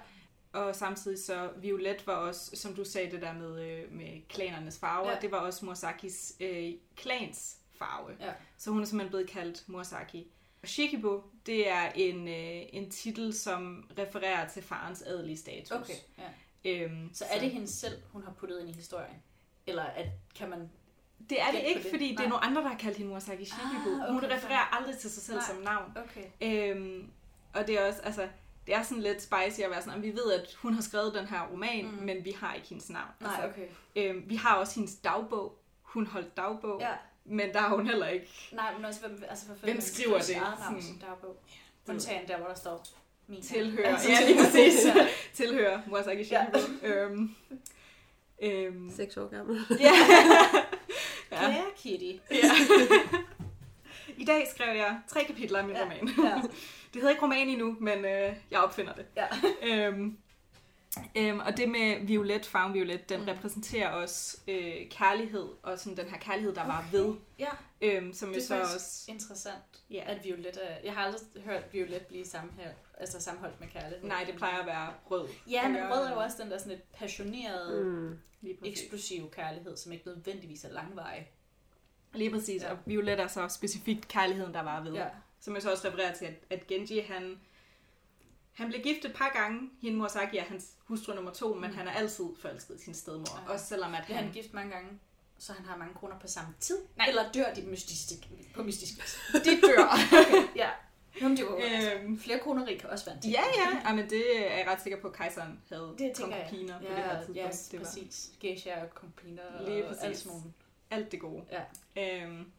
Og samtidig så, violet var også, som du sagde det der med, øh, med klanernes farver, Ja. det var også Murasakis øh, klans farve. Ja. Så hun er simpelthen blevet kaldt Murasaki. Og Shikibu, det er en, øh, en titel, som refererer til farens adelige status. Okay, ja. Øhm, Så er det hende selv, hun har puttet ind i historien? Eller at, kan man... Det er det ikke, det? fordi det Nej. er nogle andre, der har kaldt hende Murasaki Shikibu. Ah, Hun okay, refererer aldrig til sig selv Nej. som navn. Okay. Øhm, og det er også, altså, det er sådan lidt spicy at være sådan, at vi ved, at hun har skrevet den her roman, Mm. men vi har ikke hendes navn. Nej, altså, okay. øhm, vi har også hendes dagbog. Hun holdt dagbog. Ja. men der har hun heller ikke. Nej, men også, hvem, altså, hvad Hvem skriver det? Navn, Sådan. er på. Undtagen der, hvor der står min. Tilhører. Altså, ja, lige præcis. ja. Tilhører Murasaki Shikibu. Øhm, øhm, Seks år gammel. ja. Ja. ja. Kitty. ja. I dag skrev jeg tre kapitler af min Ja. roman. Ja. Det hedder ikke roman endnu, men øh, jeg opfinder det. ja. Øhm, øhm, og det med violet, farven violet, den Mm. repræsenterer også øh, kærlighed, og sådan den her kærlighed, der var ved. Ja, Øhm, som det er så også... interessant, Ja. at violet er... Jeg har aldrig hørt violet blive sammenholdt, altså sammenholdt med kærlighed. Nej, det plejer at være rød. Ja, men rød er jo også den der sådan lidt passionerede, mm. Eksplosive kærlighed, som ikke nødvendigvis er langvarig. Lige præcis, Ja. og violet er så specifikt kærligheden, der var ved. Ja. Som jeg så også refererer til, at, at Genji, han, han blev gift et par gange. Hende Murasaki er hans hustru nummer to, men Mm. han er altid forelsket sin stedmor. Ja. Også selvom at han han... gift mange gange, så han har mange koner på samme tid? Nej. Eller dør de mystisk, på mystisk vis? De dør. ja. Jamen, det var, altså, øhm, flere koneri kan også være en ting. ja, ja. ja. men det er jeg ret sikker på, at kejseren havde Det konkubiner på ja, det her tidspunkt. Ja, det var præcis. Geisha og kompiner Lige og præcis. alt sådan nogle. alt det gode. Ja. Øhm,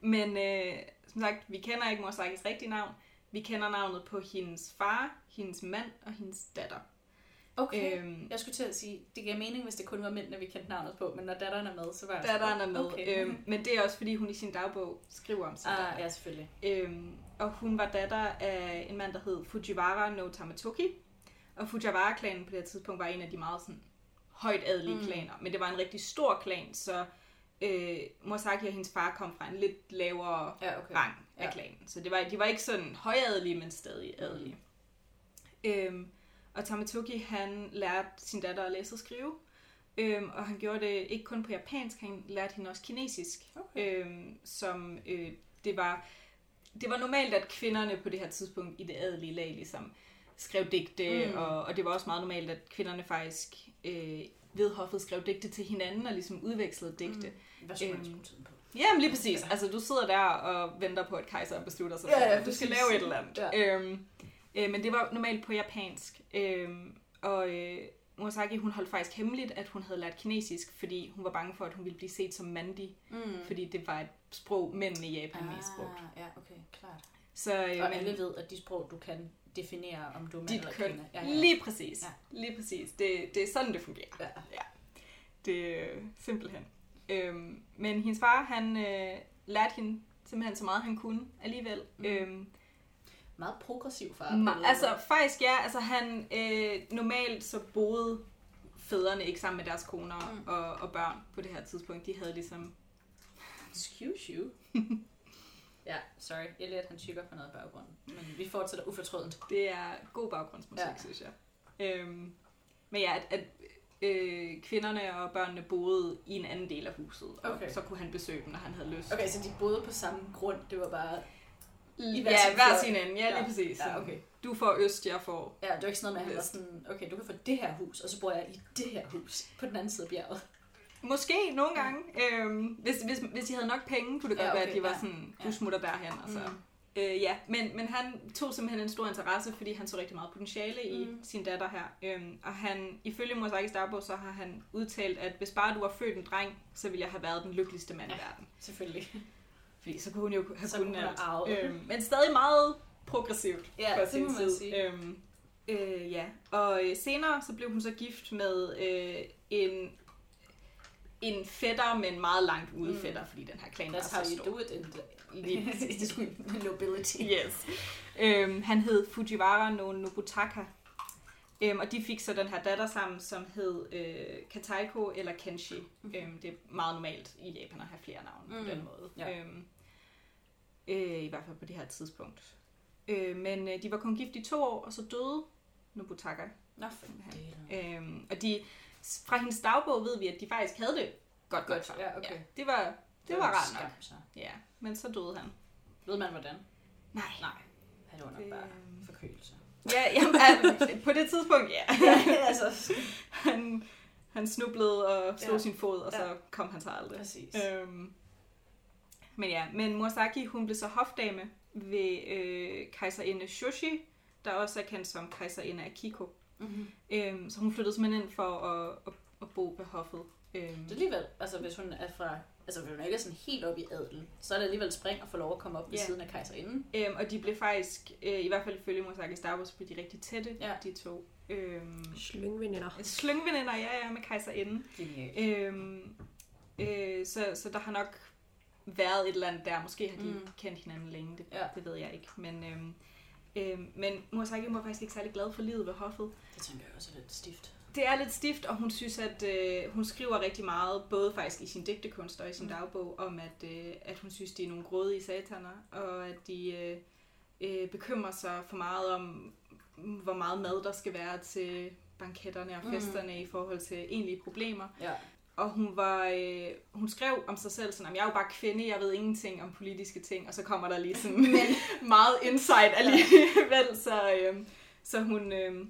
men øh, som sagt, vi kender ikke Murasakis rigtige navn. Vi kender navnet på hendes far, hendes mand og hendes datter. Okay. Øhm, Jeg skulle til at sige, det giver mening, hvis det kun var mændene, vi kendte navnet på, men når datteren er med, så var jeg datteren er med. Okay. Øhm, men det er også, fordi hun i sin dagbog skriver om sin datter. ah, ja, selvfølgelig. Øhm, og hun var datter af en mand, der hed Fujiwara no Tamatoki. Og Fujiwara-klanen på det tidspunkt var en af de meget sådan, højt adelige Mm. mm. klaner. Men det var en rigtig stor klan, så øh, Murasaki og hendes far kom fra en lidt lavere Ja, okay. rang af Ja. klanen. Så det var, de var ikke sådan højadelige, men stadig adelige. Mm. Øhm, og Tamatoki, han lærte sin datter at læse og skrive. Øhm, og han gjorde det ikke kun på japansk, han lærte hende også kinesisk. Okay. Øhm, som øh, det var det var normalt, at kvinderne på det her tidspunkt i det adelige lag ligesom skrev digte, Mm. og, og det var også meget normalt, at kvinderne faktisk øh, ved hoffet skrev digte til hinanden og ligesom udvekslede digte. Mm. Hvad skulle man Øhm, tiden på? Jamen lige præcis. Altså du sidder der og venter på, at kejseren beslutter sig Ja, ja, at du skal lave et eller andet. Ja. Øhm, øh, men det var normalt på japansk. Øhm, og øh, Murasaki, hun holdt faktisk hemmeligt, at hun havde lært kinesisk, fordi hun var bange for, at hun ville blive set som mandig, Mm. fordi det var et sprog, mændene i Japan mest brugte. Ah, ja, okay, klart. Så, øh, Og men- alle ved, at de sprog, du kan definere, om du er mand eller køn. kvinde. Ja, ja. Lige præcis. Ja. Lige præcis. Det, det er sådan, det fungerer. Ja. Det er øh, simpelthen. Øhm, men hendes far, han øh, lærte hende simpelthen så meget, han kunne alligevel. Mm. Øhm, Meget progressiv far. ma- altså faktisk ja, altså han øh, normalt så boede fædrene ikke sammen med deres koner Mm. og, og børn på det her tidspunkt. De havde ligesom... Excuse you. ja, sorry. Jeg lærte, at han tykker på noget baggrund. Men vi fortsætter ufortrødent. Det er god baggrundsmusik, Ja. synes jeg. Øhm, men ja, at, at øh, kvinderne og børnene boede i en anden del af huset, og Okay. så kunne han besøge dem, når han havde lyst. Okay, så de boede på samme grund. Det var bare... I hver ja, sin hver sin ende. Ja, lige Ja. præcis. Ja, okay. Du får øst, jeg får... Ja, det var ikke sådan noget med, at han var sådan, okay, du kan få det her hus, og så bor jeg i det her hus på den anden side af bjerget. Måske nogle gange. Øhm, hvis, hvis, hvis de havde nok penge, kunne det Ja, godt være, okay, at de var ja. sådan, du Ja. smutter derhen. Og så. Mm. Øh, ja, men, men han tog simpelthen en stor interesse, fordi han så rigtig meget potentiale i Mm. sin datter her. Øhm, og han, ifølge Murasakis dagbog, så har han udtalt, at hvis bare du var født en dreng, så ville jeg have været den lykkeligste mand i Ja. verden. Selvfølgelig. Fordi så kunne hun jo have Så kunnet have arvet. Øhm, men stadig meget progressivt Ja, for det sin må man tid. sige. Øhm, øh, ja, og øh, senere så blev hun så gift med øh, en en fætter, men meget langt ude Mm. fætter, fordi den her klan That's how så you stor. do it in the, Lige præcis. det skulle nobility. Yes. Øhm, han hed Fujiwara no Nobutaka. Øhm, og de fik så den her datter sammen, som hed øh, Kataiko eller Kenshi. Mm-hmm. Øhm, det er meget normalt i Japan at have flere navne mm. Mm. på den måde. Ja. Øhm, øh, I hvert fald på det her tidspunkt. Øh, men øh, de var kun gift i to år, og så døde Nobutaka. Nå, for det. Øhm, og de, fra hendes dagbog ved vi, at de faktisk havde det godt Godt, nok sammen. ja, okay. det var, det var rart nok. skam, så. Ja, men så døde han. Ved man hvordan? Nej. Nej. Det var nok bare Øhm. forkølelse. Ja, jamen, altså, på det tidspunkt, ja. altså, Han, han snublede og slog Ja. ja. sin fod, og så Ja. kom han sig aldrig. præcis. Øhm, men ja, men Murasaki, hun blev så hofdame ved øh, kejserinde Shoshi, der også er kendt som kejserinde Akiko. Mm-hmm. Øhm, så hun flyttede simpelthen ind for at, at at bo ved hoffet. Øhm, Det er alligevel, altså hvis hun er fra, altså hvis hun ikke er sådan helt oppe i adelen, så er det alligevel spring at få lov at komme op ved Ja. siden af kejserinden. øhm, og de blev faktisk, øh, i hvert fald ifølge Mosakis dagbog, så blev de rigtig tætte, Ja. de to. Øhm, Slyngveninder. slyngveninder, ja, ja, med kejserinden. Genialt. Øhm, øh, så, så der har nok været et eller andet der. Måske har de Mm. mm. kendt hinanden længe, det, Ja. det ved jeg ikke. Men, øhm, øhm, men Murasaki var faktisk ikke særlig glad for livet ved hoffet. Det tænker jeg også er lidt stift. Det er lidt stift, og hun synes, at øh, hun skriver rigtig meget, både faktisk i sin digtekunst og i sin Mm. mm. dagbog, om at, øh, at hun synes, de er nogle grådige sataner, og at de øh, øh, bekymrer sig for meget om, hvor meget mad der skal være til banketterne og Mm. festerne i forhold til egentlige problemer. Ja. Og hun var, øh, hun skrev om sig selv sådan, at jeg er jo bare kvinde, jeg ved ingenting om politiske ting, og så kommer der lige sådan meget insight alligevel, så, øh, så hun, øh,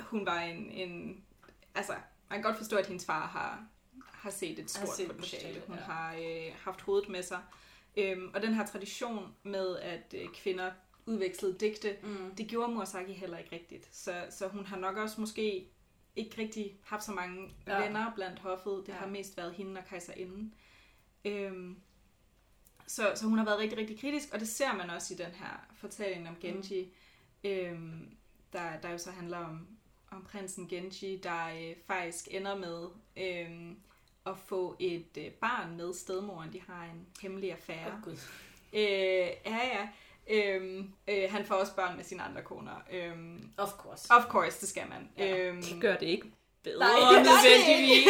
hun var en, en, altså, man kan godt forstå, at hendes far har, har set et stort set potentiale. Hun ja. har øh, haft hovedet med sig. Øhm, og den her tradition med, at øh, kvinder udvekslede digte, Mm. det gjorde Murasaki heller ikke rigtigt. Så, så hun har nok også måske ikke rigtig haft så mange Ja. venner blandt hoffet. Det Ja. har mest været hende og kejserinden. Øhm, så, så hun har været rigtig, rigtig kritisk, og det ser man også i den her fortælling om Genji, mm. øhm, der, der jo så handler om, om prinsen Genji, der øh, faktisk ender med øhm, at få et øh, barn med stedmoren. De har en hemmelig affære. Åh, Gud. Øh, ja, ja. Øhm, øh, han får også børn med sine andre koner. Øhm, Of course. of course, det skal man. Ja. Øhm, Det gør det ikke bedre Nej, det er nødvendigvis.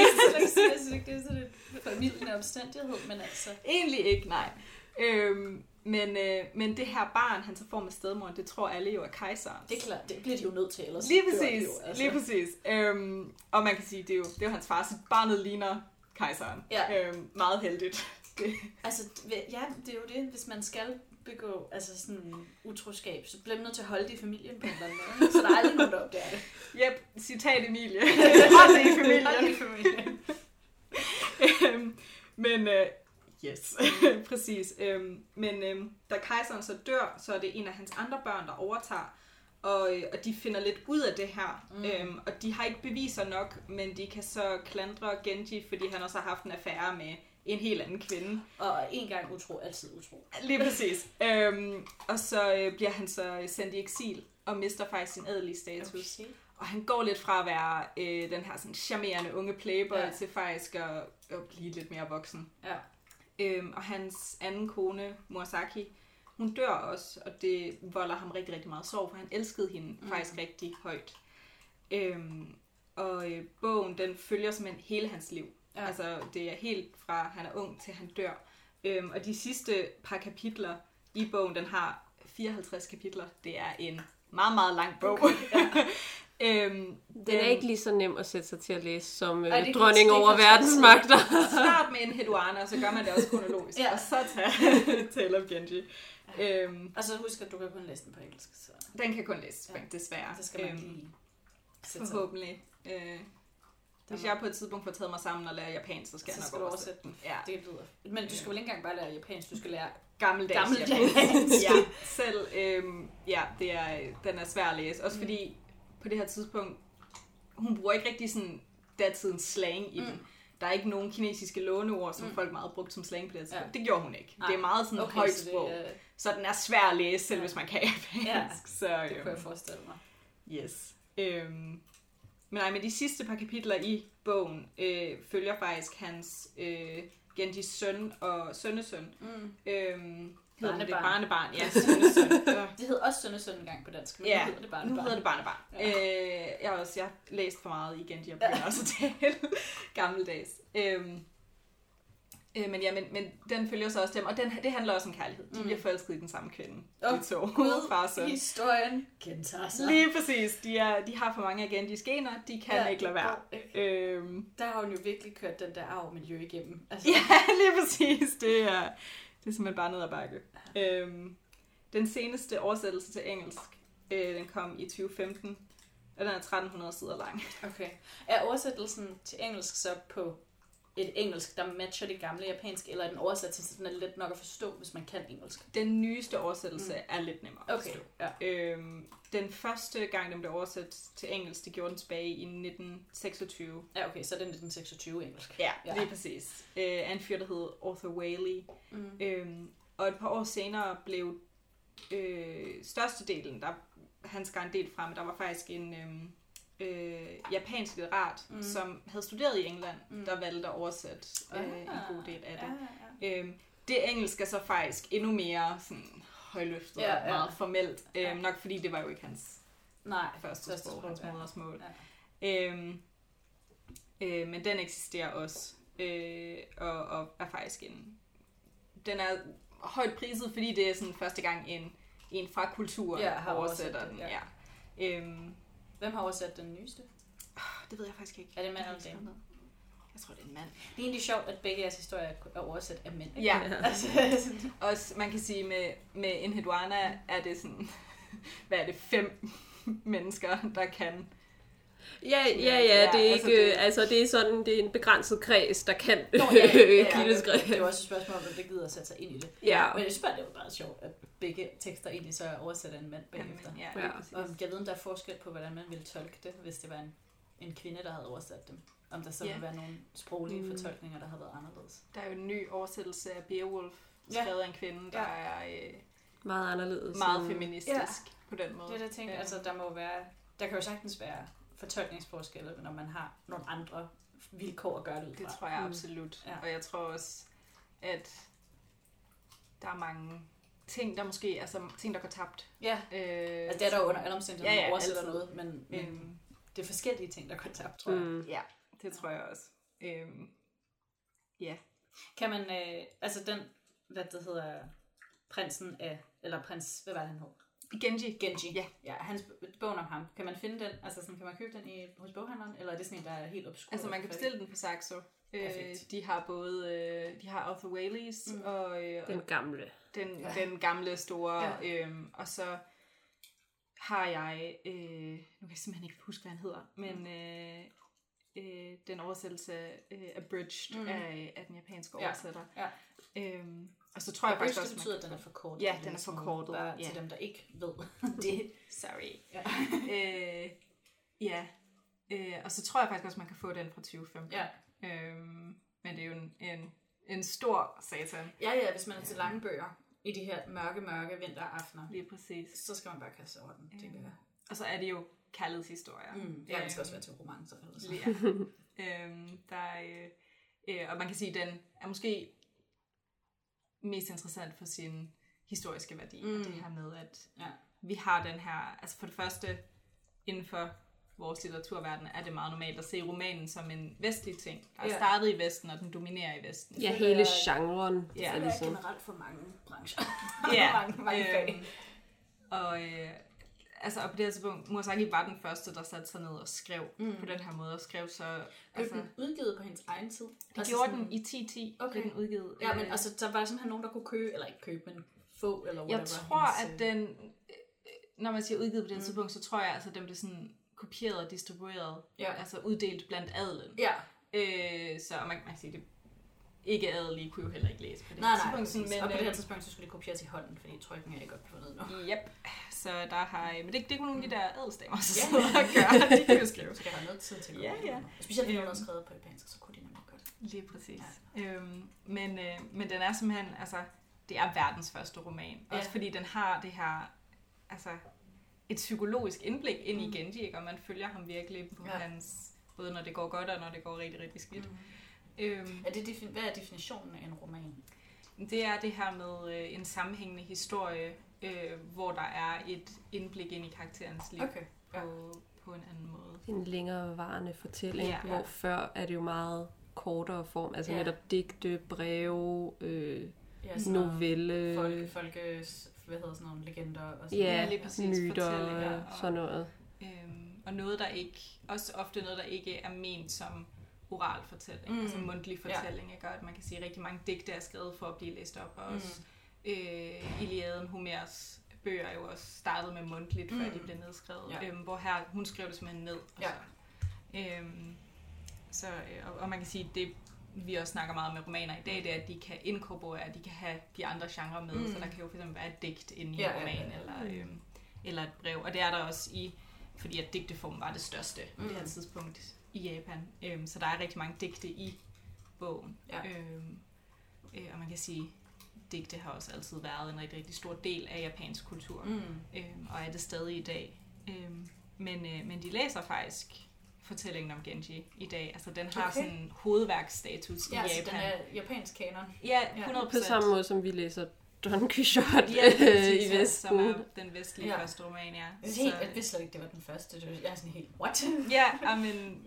Jeg synes ikke, det er sådan en familien omstændighed, men altså... Egentlig ikke, nej. Øhm, men, øh, men det her barn, han så får med stedmoren, det tror alle jo er kejseren. Det er klart, det bliver de jo nødt til, ellers Lige præcis, jo, altså. lige præcis. Øhm, og man kan sige, det er jo, det er jo hans far, så barnet ligner kejseren. Ja. Øhm, meget heldigt. Det, Altså, ja, det er jo det, hvis man skal begå altså sådan utroskab, så bliver man nødt til at holde det i familien på en eller anden måde. Så der er aldrig nogen, der opdager det. yep, citat Emilie. Hold det i familien. Hold det i familien. Øhm, men øh, yes, præcis. Øhm, men øhm, da kejseren så dør, så er det en af hans andre børn, der overtager. Og, øh, og de finder lidt ud af det her. Mm. Øhm, og de har ikke beviser nok, men de kan så klandre Genji, fordi han også har haft en affære med en helt anden kvinde. Og en gang utro, altid utro. Lige præcis. øhm, og så øh, bliver han så sendt i eksil og mister faktisk sin adelige status. Okay. Og han går lidt fra at være øh, den her sådan charmerende unge playboy Ja. til faktisk at, at blive lidt mere voksen. Ja. Øhm, og hans anden kone, Murasaki, hun dør også, og det volder ham rigtig, rigtig meget sorg, for han elskede hende mm. faktisk rigtig højt. Øhm, og øh, bogen, den følger simpelthen hele hans liv. Ja. Ja. Altså, det er helt fra han er ung til han dør. Øhm, og de sidste par kapitler i bogen, den har 54 kapitler. Det er en meget, meget lang bog. Okay, øhm, Den er ikke lige så nem at sætte sig til at læse som øh, kan- dronning kan over verdensmagter. Start med en Hedwana, og så gør man det også kronologisk. Ja. ja. Og så tag Tale of Genji. Øhm, Og så husk, at du kan kun læse den på engelsk. Så den kan kun læses Ja. ja. desværre. det skal man Øhm, lige sig. Forhåbentlig. Øh, hvis jeg på et tidspunkt får taget mig sammen og lærer japansk, så skal Så jeg skal nok du oversætte den. Ja, Det lyder. Men du skal vel ikke engang bare lære japansk, du skal lære gammeldags. gammeldags japansk. ja, selv, øhm, ja, det er, den er svær at læse. Også Mm. fordi på det her tidspunkt, hun bruger ikke rigtig sådan datidens slang i Mm. den. Der er ikke nogen kinesiske låneord, som Mm. folk meget brugte som slang på det tidspunkt. Ja. Det gjorde hun ikke. Nej. Det er meget sådan okay, højt så sprog. det, øh, Så den er svær at læse, selv Ja. hvis man kan japansk. Ja, så, det kunne jeg øhm, forestille mig. Yes. Øhm, men nej, men de sidste par kapitler i bogen øh, følger faktisk hans øh, Genjis søn og sønnesøn. Mm. Øhm, hedder det Barnebarn. barnebarn? Ja, sønnesøn. Det hed også sønnesøn en gang på dansk, men Ja, nu hedder det bare nu hedder det barnebarn. Ja. Ja. Øh, jeg har også jeg har læst for meget i Genji og begynder ja. også at tale gammeldags. Øhm, øh, men ja, men, men den følger så også dem, og den, det handler også om kærlighed. De Mm. bliver forelsket i den samme kvinde. Åh, de to. Gud, far og historien gentager sig. Lige præcis. De, er, de har for mange af Genjis gener. De kan Ja, ja, ikke lade være. ikke. Øhm, Der har hun jo virkelig kørt den der arvmiljø igennem. Altså, ja, lige præcis. Det er, det er simpelthen bare ned ad bakke. Øhm, den seneste oversættelse til engelsk, øh, den kom i 2015, og den er 1300 sider lang. Okay. Er oversættelsen til engelsk så på et engelsk, der matcher det gamle japanske, eller er den oversat til, så den er let nok at forstå, hvis man kan engelsk? Den nyeste oversættelse mm. er lidt nemmere at Okay, forstå. ja. Øhm, den første gang, den blev oversat til engelsk, det gjorde den tilbage i 1926. Ja, okay, så er den 1926 engelsk. Ja, Ja. lige præcis. Øh, af en fyr, der hed Arthur Whaley. Mm. Øhm, og et par år senere blev øh, størstedelen, der han skar en del frem, der var faktisk en øhm, øh, japansk litterat, Mm. som havde studeret i England, Mm. der valgte at oversætte øh, en Ah, god del af det. Ja, ja. Øhm, det engelsk er så faktisk endnu mere sådan, højløftet Ja, ja, og ja. meget formelt. Øhm, Ja. Nok fordi det var jo ikke hans Nej, første, første sprog, sprog, hans ja. modersmål. Ja. Øhm, øh, men den eksisterer også, øh, og, og er faktisk en... Den er højt priset, fordi det er sådan første gang en, en fra kulturen Ja, oversætter den. Ja. ja. Øhm, Hvem har oversat den nyeste? det ved jeg faktisk ikke. Er det en mand eller dame? Jeg tror, det er en mand. Det er egentlig sjovt, at begge jeres historier er oversat af mænd. ikke? Ja, Altså, også man kan sige med, med en Hedwana er det sådan, hvad er det, fem mennesker, der kan Ja, ja, Ja, ja, det er ja, ikke, altså altså det- det... altså det er sådan, det er en begrænset kreds, der kan Nå, ja, ja, ja, ja. kildeskrift. Det er også et spørgsmål, om det gider at sætte sig ind i det. Ja. Men jeg synes bare, det var meget sjovt, at begge tekster egentlig så er oversat af en mand bagefter. Jamen, ja, Ja. Og jeg ved, om der er forskel på, hvordan man ville tolke det, hvis det var en, en kvinde, der havde oversat dem. Om der så Ja. ville være nogle sproglige Mm. fortolkninger, der havde været anderledes. Der er jo en ny oversættelse af Beowulf, Ja. skrevet af en kvinde, der Ja. er øh, Meget anderledes. meget feministisk Ja. på den måde. Det er det, jeg tænker. Ja. Altså, der må være... Der kan jo sagtens være fortolkningsforskelle, når man har nogle andre vilkår at gøre det ud Det fra. tror jeg Mm. absolut. Ja. Og jeg tror også, at der er mange ting, der måske altså ting, der går tabt. Ja, Øh, altså det er der under alle omstændigheder, Ja, ja, oversætter altid. noget, men, men Øhm, det er forskellige ting, der går tabt, tror jeg. Mm. ja, det tror jeg også. Øhm, ja. Kan man, øh, altså den, hvad det hedder, prinsen af, eller prins, hvad var det, han hed? Genji. Genji. Ja. ja hans bogen om ham. Kan man finde den, altså sådan, kan man købe den i, hos boghandleren, eller er det sådan en, der er helt obskur? Altså man kan bestille den på Saxo. Øh, de har både øh, de har Arthur Whaley's Mm. mm. og, øh, Den gamle. den, Ja. den gamle store. Ja. Ja. Øhm, og så har jeg, øh, nu kan jeg simpelthen ikke huske, hvad han hedder, men øh, øh, den oversættelse øh, Abridged Mm. mm. af, af den japanske Ja. oversætter. Ja. Øhm, og så tror jeg faktisk det også, betyder, man at den er forkortet. Ja, en den er forkortet, Bare ja. til dem, der ikke ved det. Sorry. Ja. øh, ja. Øh, og så tror jeg faktisk også, man kan få den fra 2015. ja. Øhm, men det er jo en, en, en stor satan. ja, ja, hvis man er til lange bøger i de her mørke, mørke vinteraftener, Lige præcis. så skal man bare kaste over den, tænker jeg. Og så er det jo kærlighedshistorier. Mm. Ja, den skal Øhm, også være til romancer. Eller sådan. Ja. øhm, der er, øh, øh, og man kan sige, at den er måske mest interessant for sin historiske værdi. Mm. Mm. Det her med, at Ja. vi har den her, altså for det første, inden for vores litteraturverden, er det meget normalt at se romanen som en vestlig ting, der er Ja. startet i Vesten, og den dominerer i Vesten. Ja, hele er- genren. Ja. Er det er ligesom. generelt for mange brancher. Ja, mange, mange øhm, og, øh, altså, og på det her tidspunkt, Murasaki var den første, der satte sig ned og skrev Mm. på den her måde, og skrev så... Blev Altså, den udgivet på hendes egen tid? det Altså gjorde sådan- den i 1010, Okay. blev den udgivet. Ja, men Øh, altså, der var simpelthen nogen, der kunne købe, eller ikke købe, men få, eller whatever. Jeg tror, hendes, at øh, den, øh, når man siger udgivet på det Mm. mm. tidspunkt, så tror jeg, altså, den blev sådan kopieret og distribueret, Ja. altså uddelt blandt adelen. Ja, Øh, så man, man kan sige, det ikke adelige kunne jo heller ikke læse på det nej, her nej, tidspunkt. præcis. sådan, og på det her øh, tidspunkt, så skulle det kopieres i hånden, fordi trykken er ikke opfundet nu. Yep. Så der har men det, det kunne nogle af de der adelsdamer så Ja. sidde og gøre. De kan jo skrive. Så kan have noget tid til at Ja, ja. Specielt hvis nogen Øhm. har skrevet på japansk, så kunne de nemlig godt. Lige præcis. Ja. Øhm, men, øh, men den er simpelthen, altså, det er verdens første roman. Ja. Også fordi den har det her, altså, et psykologisk indblik ind i Mm. Genji, ikke? og man følger ham virkelig på Ja. ja. hans, både når det går godt og når det går rigtig, rigtig skidt. Mm. Øhm, Er det hvad er definitionen af en roman? det er det her med øh, en sammenhængende historie, øh, hvor der er et indblik ind i karakterens liv Okay. på, på en anden måde. En længerevarende fortælling, Ja. ja, hvor før er det jo meget kortere form. Altså Ja. ja. netop digte, breve, øh, Ja, noget novelle, Folke, folke, hvad hedder sådan nogle legender og sådan ja, Ja, lige præcis, myter og- sådan noget. Øhm, og noget, der ikke, også ofte noget, der ikke er ment som oral fortælling, Mm. mm. altså mundtlig fortælling, ja. gør, at man kan sige, at rigtig mange digte er skrevet for at blive læst op, og også øh, Iliaden, Homers bøger er jo også startet med mundtligt, mm. før Mm. de blev nedskrevet, Ja. øhm, hvor her, hun skrev det simpelthen ned. Og Ja. så, øhm, så, øh, og, og man kan sige, det vi også snakker meget med romaner i dag, det er, at de kan inkorporere, at de kan have de andre genrer med, mm. så der kan jo eksempel være et digt inde i Ja, en roman, ja, ja. eller, øhm, eller et brev, og det er der også i, fordi at digteform var det største mm. på det her Mm. tidspunkt i Japan, øhm, så der er rigtig mange digte i bogen, Ja. øhm, øh, og man kan sige, digte har også altid været en rigtig, rigtig stor del af japansk kultur, Mm. øhm, og er det stadig i dag. Øhm, men, øh, men de læser faktisk fortællingen om Genji i dag. Altså den har Okay. sådan hovedværksstatus Ja, i så Japan. den er japansk kanon. Ja, Ja. 100 På samme måde, som vi læser Don Quixote Ja, øh, præcis, i ja, Vesten. som er den vestlige Ja. ja. første roman, ja. Jeg, helt, jeg vidste slet ikke, det var den første. Jeg er sådan helt, what? Ja, I men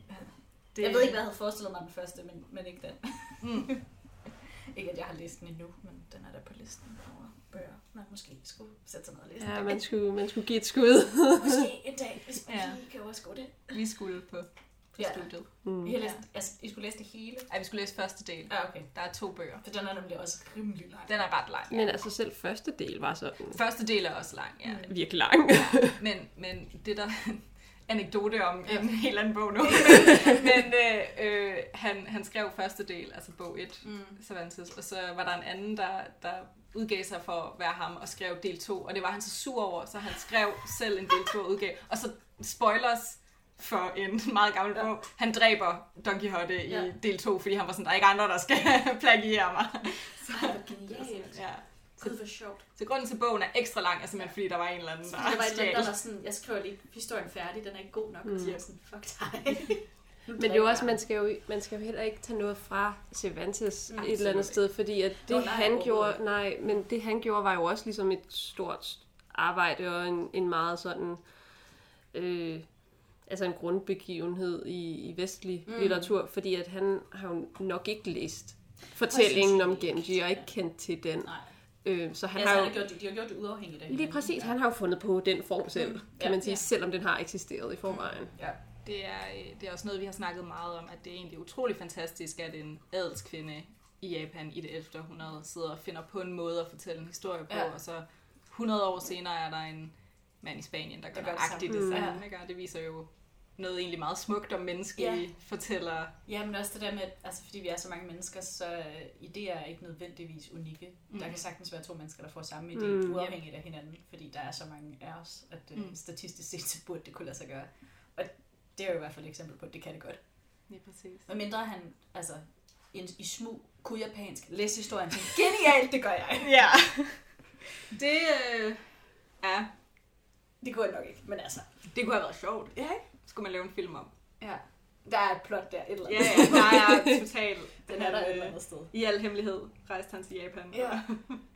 Det... Jeg ved ikke, hvad jeg havde forestillet mig den første, men, men ikke den. Mm. ikke, at jeg har læst den endnu, men den er der på listen over bøger, man måske skulle sætte sig ned og læse. Ja, en man dag. skulle, man skulle give et skud. Måske en dag, hvis man Ja. lige kan overskue det. Vi skulle på, på Ja. studiet. Mm. I, har læst, altså, I skulle læse det hele? Ej, vi skulle læse første del. Ja, okay. Der er to bøger. For den er nemlig også rimelig lang. Den er ret lang. Men altså selv første del var sådan Første del er også lang, ja. Mm. virkelig lang. Men, men det der anekdote om Ja. en helt anden bog nu. men øh, øh, han, han skrev første del, altså bog 1, Mm. Cervantes, og så var der en anden, der, der udgav sig for at være ham og skrev del 2, og det var han så sur over, så han skrev selv en del 2 og udgav. Og så spoilers for en meget gammel Ja. bog. Han dræber Don Quixote i Ja. del 2, fordi han var sådan, der er ikke andre, der skal plagiere mig. Ej, hvor genialt. Ja. Gud, hvor sjovt. Så grunden til, at bogen er ekstra lang, er simpelthen, fordi der var en eller anden, der Det var en der var sådan, jeg skriver lige historien færdig, den er ikke god nok, mm. og så jeg sådan, fuck dig. Men det er jo også, man skal jo, man skal jo heller ikke tage noget fra Cervantes Nej, et eller andet sted, fordi at det Nå, nej, han gjorde, nej, men det han gjorde var jo også ligesom et stort arbejde og en, en meget sådan, øh, altså en grundbegivenhed i, i vestlig Mm. mm. litteratur, fordi at han har jo nok ikke læst fortællingen om. Genji og ikke Ja. kendt til den. Nej. Øh, så han Han har ja, jo... har gjort, de har gjort det uafhængigt af Lige præcis, Ja. han har jo fundet på den form selv, Mm. kan Ja, man sige, ja. selvom den har eksisteret i forvejen. Ja. Det er, øh, det er også noget, vi har snakket meget om, at det er egentlig utrolig fantastisk, at en adelskvinde i Japan i det 11. århundrede sidder og finder på en måde at fortælle en historie på, Ja. og så 100 år senere er der en mand i Spanien, der gør, gør det nøjagtigt det samme. samme. Mm. Ikke? Og det viser jo noget egentlig meget smukt om menneskelige Ja. ja. fortællere. Ja, men også det der med, at altså, fordi vi er så mange mennesker, så øh, idéer er ikke nødvendigvis unikke. Mm. Mm. Der kan sagtens være to mennesker, der får samme idé, Mm. mm. uafhængigt af hinanden, fordi der er så mange af os, at øh, Mm. statistisk set så burde det kunne lade sig gøre. Og det er jo i hvert fald et eksempel på, at det kan det godt. Lige præcis. Men mindre han, altså, en, i smug, kunne japansk, læse historien, tænkte, genialt, det gør jeg. Ja. Det, øh, ja, Det kunne jeg nok ikke, men altså, det kunne have været sjovt. ja, Skulle man lave en film om. ja. Der er et plot der, et eller Ja, andet. ja, der er totalt. Den er der et øh, eller andet sted. I al hemmelighed rejste han til Japan. Ja.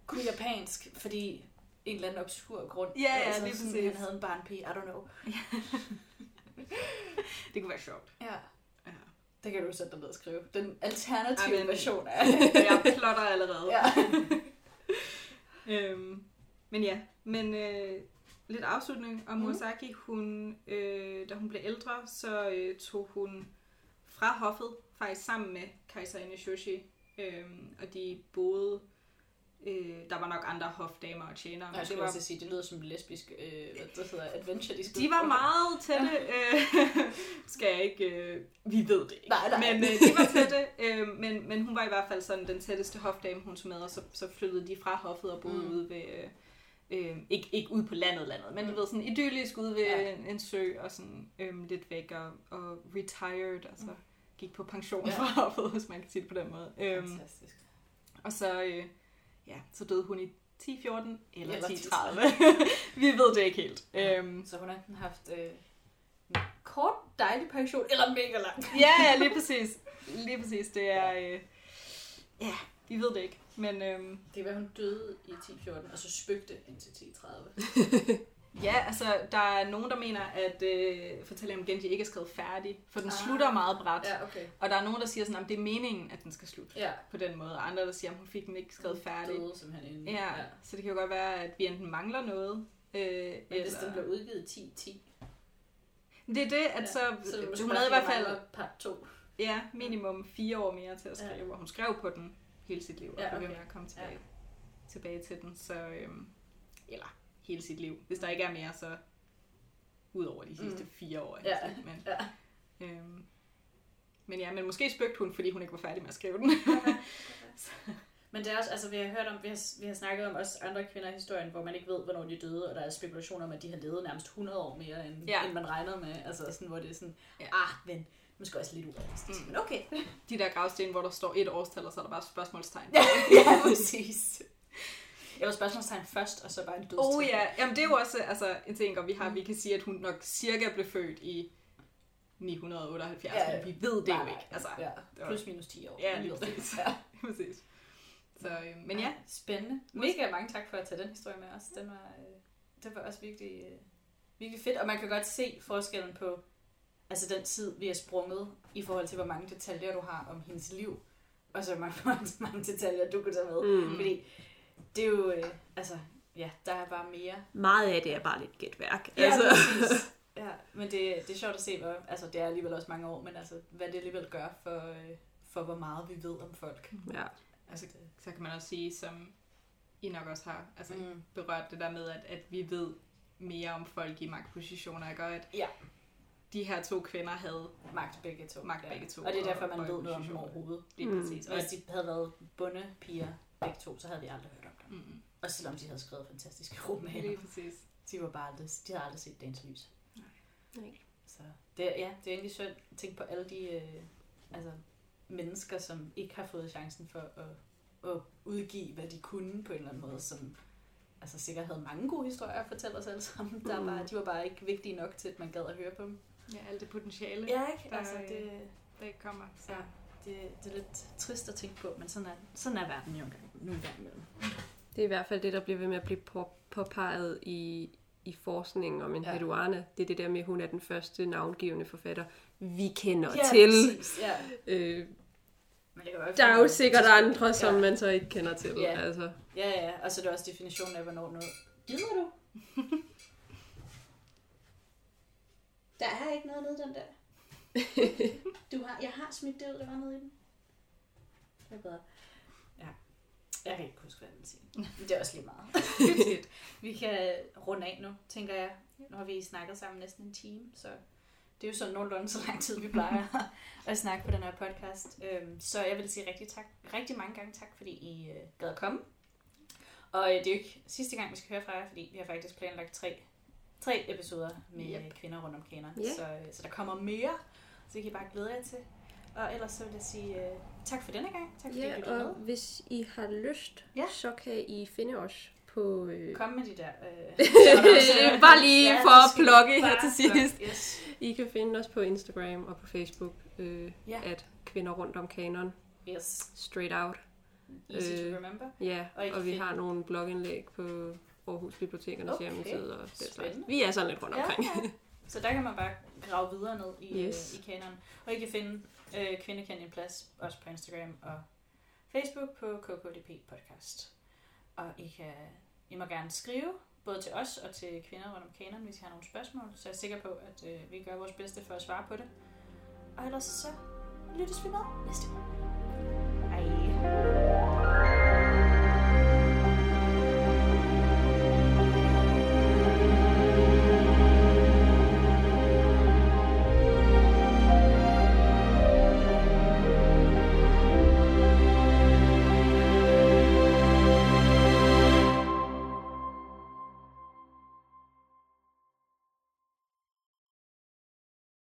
Kunne japansk, fordi en eller anden obskur grund. Ja, ja, altså, lige sådan, præcis. Han havde en barnpige, I don't know. Det kunne være sjovt. Ja. Ja. Det kan du sætte dig ned og skrive. Den alternative Ej, men- version af... Jeg plotter allerede. ja. Øhm, men ja, men øh, lidt afslutning om Mhm. Murasaki. Hun, øh, da hun blev ældre, så øh, tog hun fra hoffet, faktisk sammen med kejserinde Shoshi. Øhm, og de boede, øh, der var nok andre hofdamer og tjenere, men Jeg det skulle var, også sige, det lyder som lesbisk, øh, hvad det hedder, adventure. De, de var meget tætte. Øh, skal jeg ikke, øh, vi ved det ikke. Nej, nej. Men øh, de var tætte, øh, men, men hun var i hvert fald sådan den tætteste hofdame, hun tog med, og så, så flyttede de fra hoffet og boede Mm. mm. ude ved, øh, øh, ikke, ikke ude på landet landet, men du Mm. ved, sådan idyllisk ude ved Ja. ja. en, en sø, og sådan øh, lidt væk, og, og retired, altså Mm. gik på pension Ja. ja. fra hoffet, hvis man kan sige det på den måde. Øhm, Fantastisk. og så, øh, ja, så døde hun i 1014 eller, Eller 1030. Vi ved det ikke helt. Øhm, Så hun har enten haft øh, en kort, dejlig pension, eller mega lang. ja, ja, lige præcis. Lige præcis, det er... Øh, ja, vi ved det ikke. Men øhm, Det var, hun døde i 1014, og så spøgte indtil 1030. ja, altså, der er nogen, der mener, at øh, fortællingen om Genji ikke er skrevet færdig, for den Ah. slutter meget bræt. Ja. Ja, okay. Og der er nogen, der siger sådan, at det er meningen, at den skal slutte Ja. på den måde. Og andre, der siger, at hun fik den ikke skrevet færdig. Døde simpelthen inden. Ja, så det kan jo godt være, at vi enten mangler noget, øh, Men hvis eller... den blev udgivet i 1010, Det er det, at Ja, så, så hun havde i hvert fald part 2. ja, minimum fire år mere til at skrive, Ja. ja. og hun skrev på den hele sit liv, og Ja, okay. okay. med at komme tilbage, Ja. tilbage til den. Så, øhm, eller hele sit liv. Hvis der ikke er mere, så ud over de sidste Mm. fire år. Ja, altså. Men, ja. øhm, men ja, men måske spøgte hun, fordi hun ikke var færdig med at skrive den. Men det er også, altså vi har hørt om, vi har, vi har snakket om også andre kvinder i historien, hvor man ikke ved, hvornår de døde, og der er spekulationer om, at de har levet nærmest 100 år mere, end, Ja. end man regnede med. Altså sådan, hvor det er sådan, ja. ah, men måske også lidt urealistisk. Mm. Mm. Men okay. De der gravsten, hvor der står et årstal, og så er der bare spørgsmålstegn. ja, ja, præcis. Eller spørgsmålstegn først, og så bare en dødstegn. Oh ja, jamen det er jo også altså, en ting, og vi har, vi kan sige, at hun nok cirka blev født i 978, Ja, men vi ved det nej, jo ikke. Altså, Ja, var- plus minus 10 år. Ja, lige præcis. Ja. præcis. Så, øh, men ja, Spændende. Mega mange tak for at tage den historie med os. Den var, øh, det var også virkelig, øh, virkelig fedt, og man kan godt se forskellen på altså den tid, vi har sprunget, i forhold til, hvor mange detaljer du har om hendes liv, og så mange, mange detaljer, du kunne tage med. Mm. Fordi det er jo, øh, altså, ja, der er bare mere. Meget af det er bare lidt gætværk. Ja, altså. præcis. Ja, men det, det er sjovt at se, hvor, altså det er alligevel også mange år, men altså, hvad det alligevel gør for, øh, for hvor meget vi ved om folk. ja. altså, så kan man også sige, som I nok også har altså, mm. Mm. berørt det der med, at, at vi ved mere om folk i magtpositioner, ikke? Og at Ja. De her to kvinder havde Magt begge to. magt begge to. Og det er derfor, man ved noget om dem overhovedet. Lige Mm. præcis. Og hvis de havde været bundepiger begge to, så havde vi aldrig hørt om dem. Mm, Og selvom de havde skrevet fantastiske romaner. lige præcis. De, var bare aldrig, de havde aldrig set dagens lys. Nej. Så det, ja, det er egentlig synd at tænke på alle de øh, altså, mennesker, som ikke har fået chancen for at, at udgive, hvad de kunne på en eller anden måde, som altså, sikkert havde mange gode historier at fortælle os alle sammen. Der Mm. var, de var bare ikke vigtige nok til, at man gad at høre på dem. Ja, alt det potentiale, Ja, ikke? Der- Altså, det, der ikke kommer. Så. ja, det, det er lidt trist at tænke på, men sådan er, sådan er verden jo engang, nu engang imellem. Det er i hvert fald det, der bliver ved med at blive på, påpeget i, i forskningen om en Ja. Heduane. Det er det der med, at hun er den første navngivende forfatter, vi kender Ja, til. præcis, ja. Øh, Men det kan være, der er jo sikkert andre, som ja. man så ikke kender til. Ja. Altså. Ja, ja, og så er det også definitionen af, hvornår noget... Gider du? der er ikke noget nede i den der. Du har, jeg har smidt det ud, der var noget i den. Det er bedre. Ja. Jeg kan ikke huske, hvad den siger. Det er også lige meget. vi kan runde af nu, tænker jeg. Nu har vi snakket sammen næsten en time, så det er jo sådan nogenlunde så lang tid, vi plejer at snakke på den her podcast. Øhm, Så jeg vil sige rigtig, tak, rigtig mange gange tak, fordi I øh, gad at komme. Og øh, det er jo ikke sidste gang, vi skal høre fra jer, fordi vi har faktisk planlagt tre, tre episoder med Yep. kvinder rundt om kanon. Ja. Så, øh, så der kommer mere, så det kan I bare glæde jer til. Og ellers så vil jeg sige uh, tak for denne gang. Tak fordi I Ja, med. og hvis I har lyst, Ja. så kan I finde os på... Øh, Kom med de der... Øh, Bare lige for det at plukke her til sidst. Yes. I kan finde os på Instagram og på Facebook, øh, Ja. at kvinder rundt om kanon, yes. straight out. Easy to Øh, remember. Ja, Og og, vi har nogle blogindlæg på Aarhus Bibliotekernes Okay, hjemmeside og den slags. Vi er sådan lidt rundt omkring. Ja, ja. Så der kan man bare grave videre ned i, Yes. yes. i kanonen. Og I kan finde øh, Kvinde Kendt en plads, også på Instagram og Facebook på KKDP Podcast. Og I, kan, I må gerne skrive, både til os og til kvinder rundt om kanon, hvis I har nogle spørgsmål. Så jeg er sikker på, at øh, vi gør vores bedste for at svare på det. Og ellers så lyttes vi med næste gang. Hej.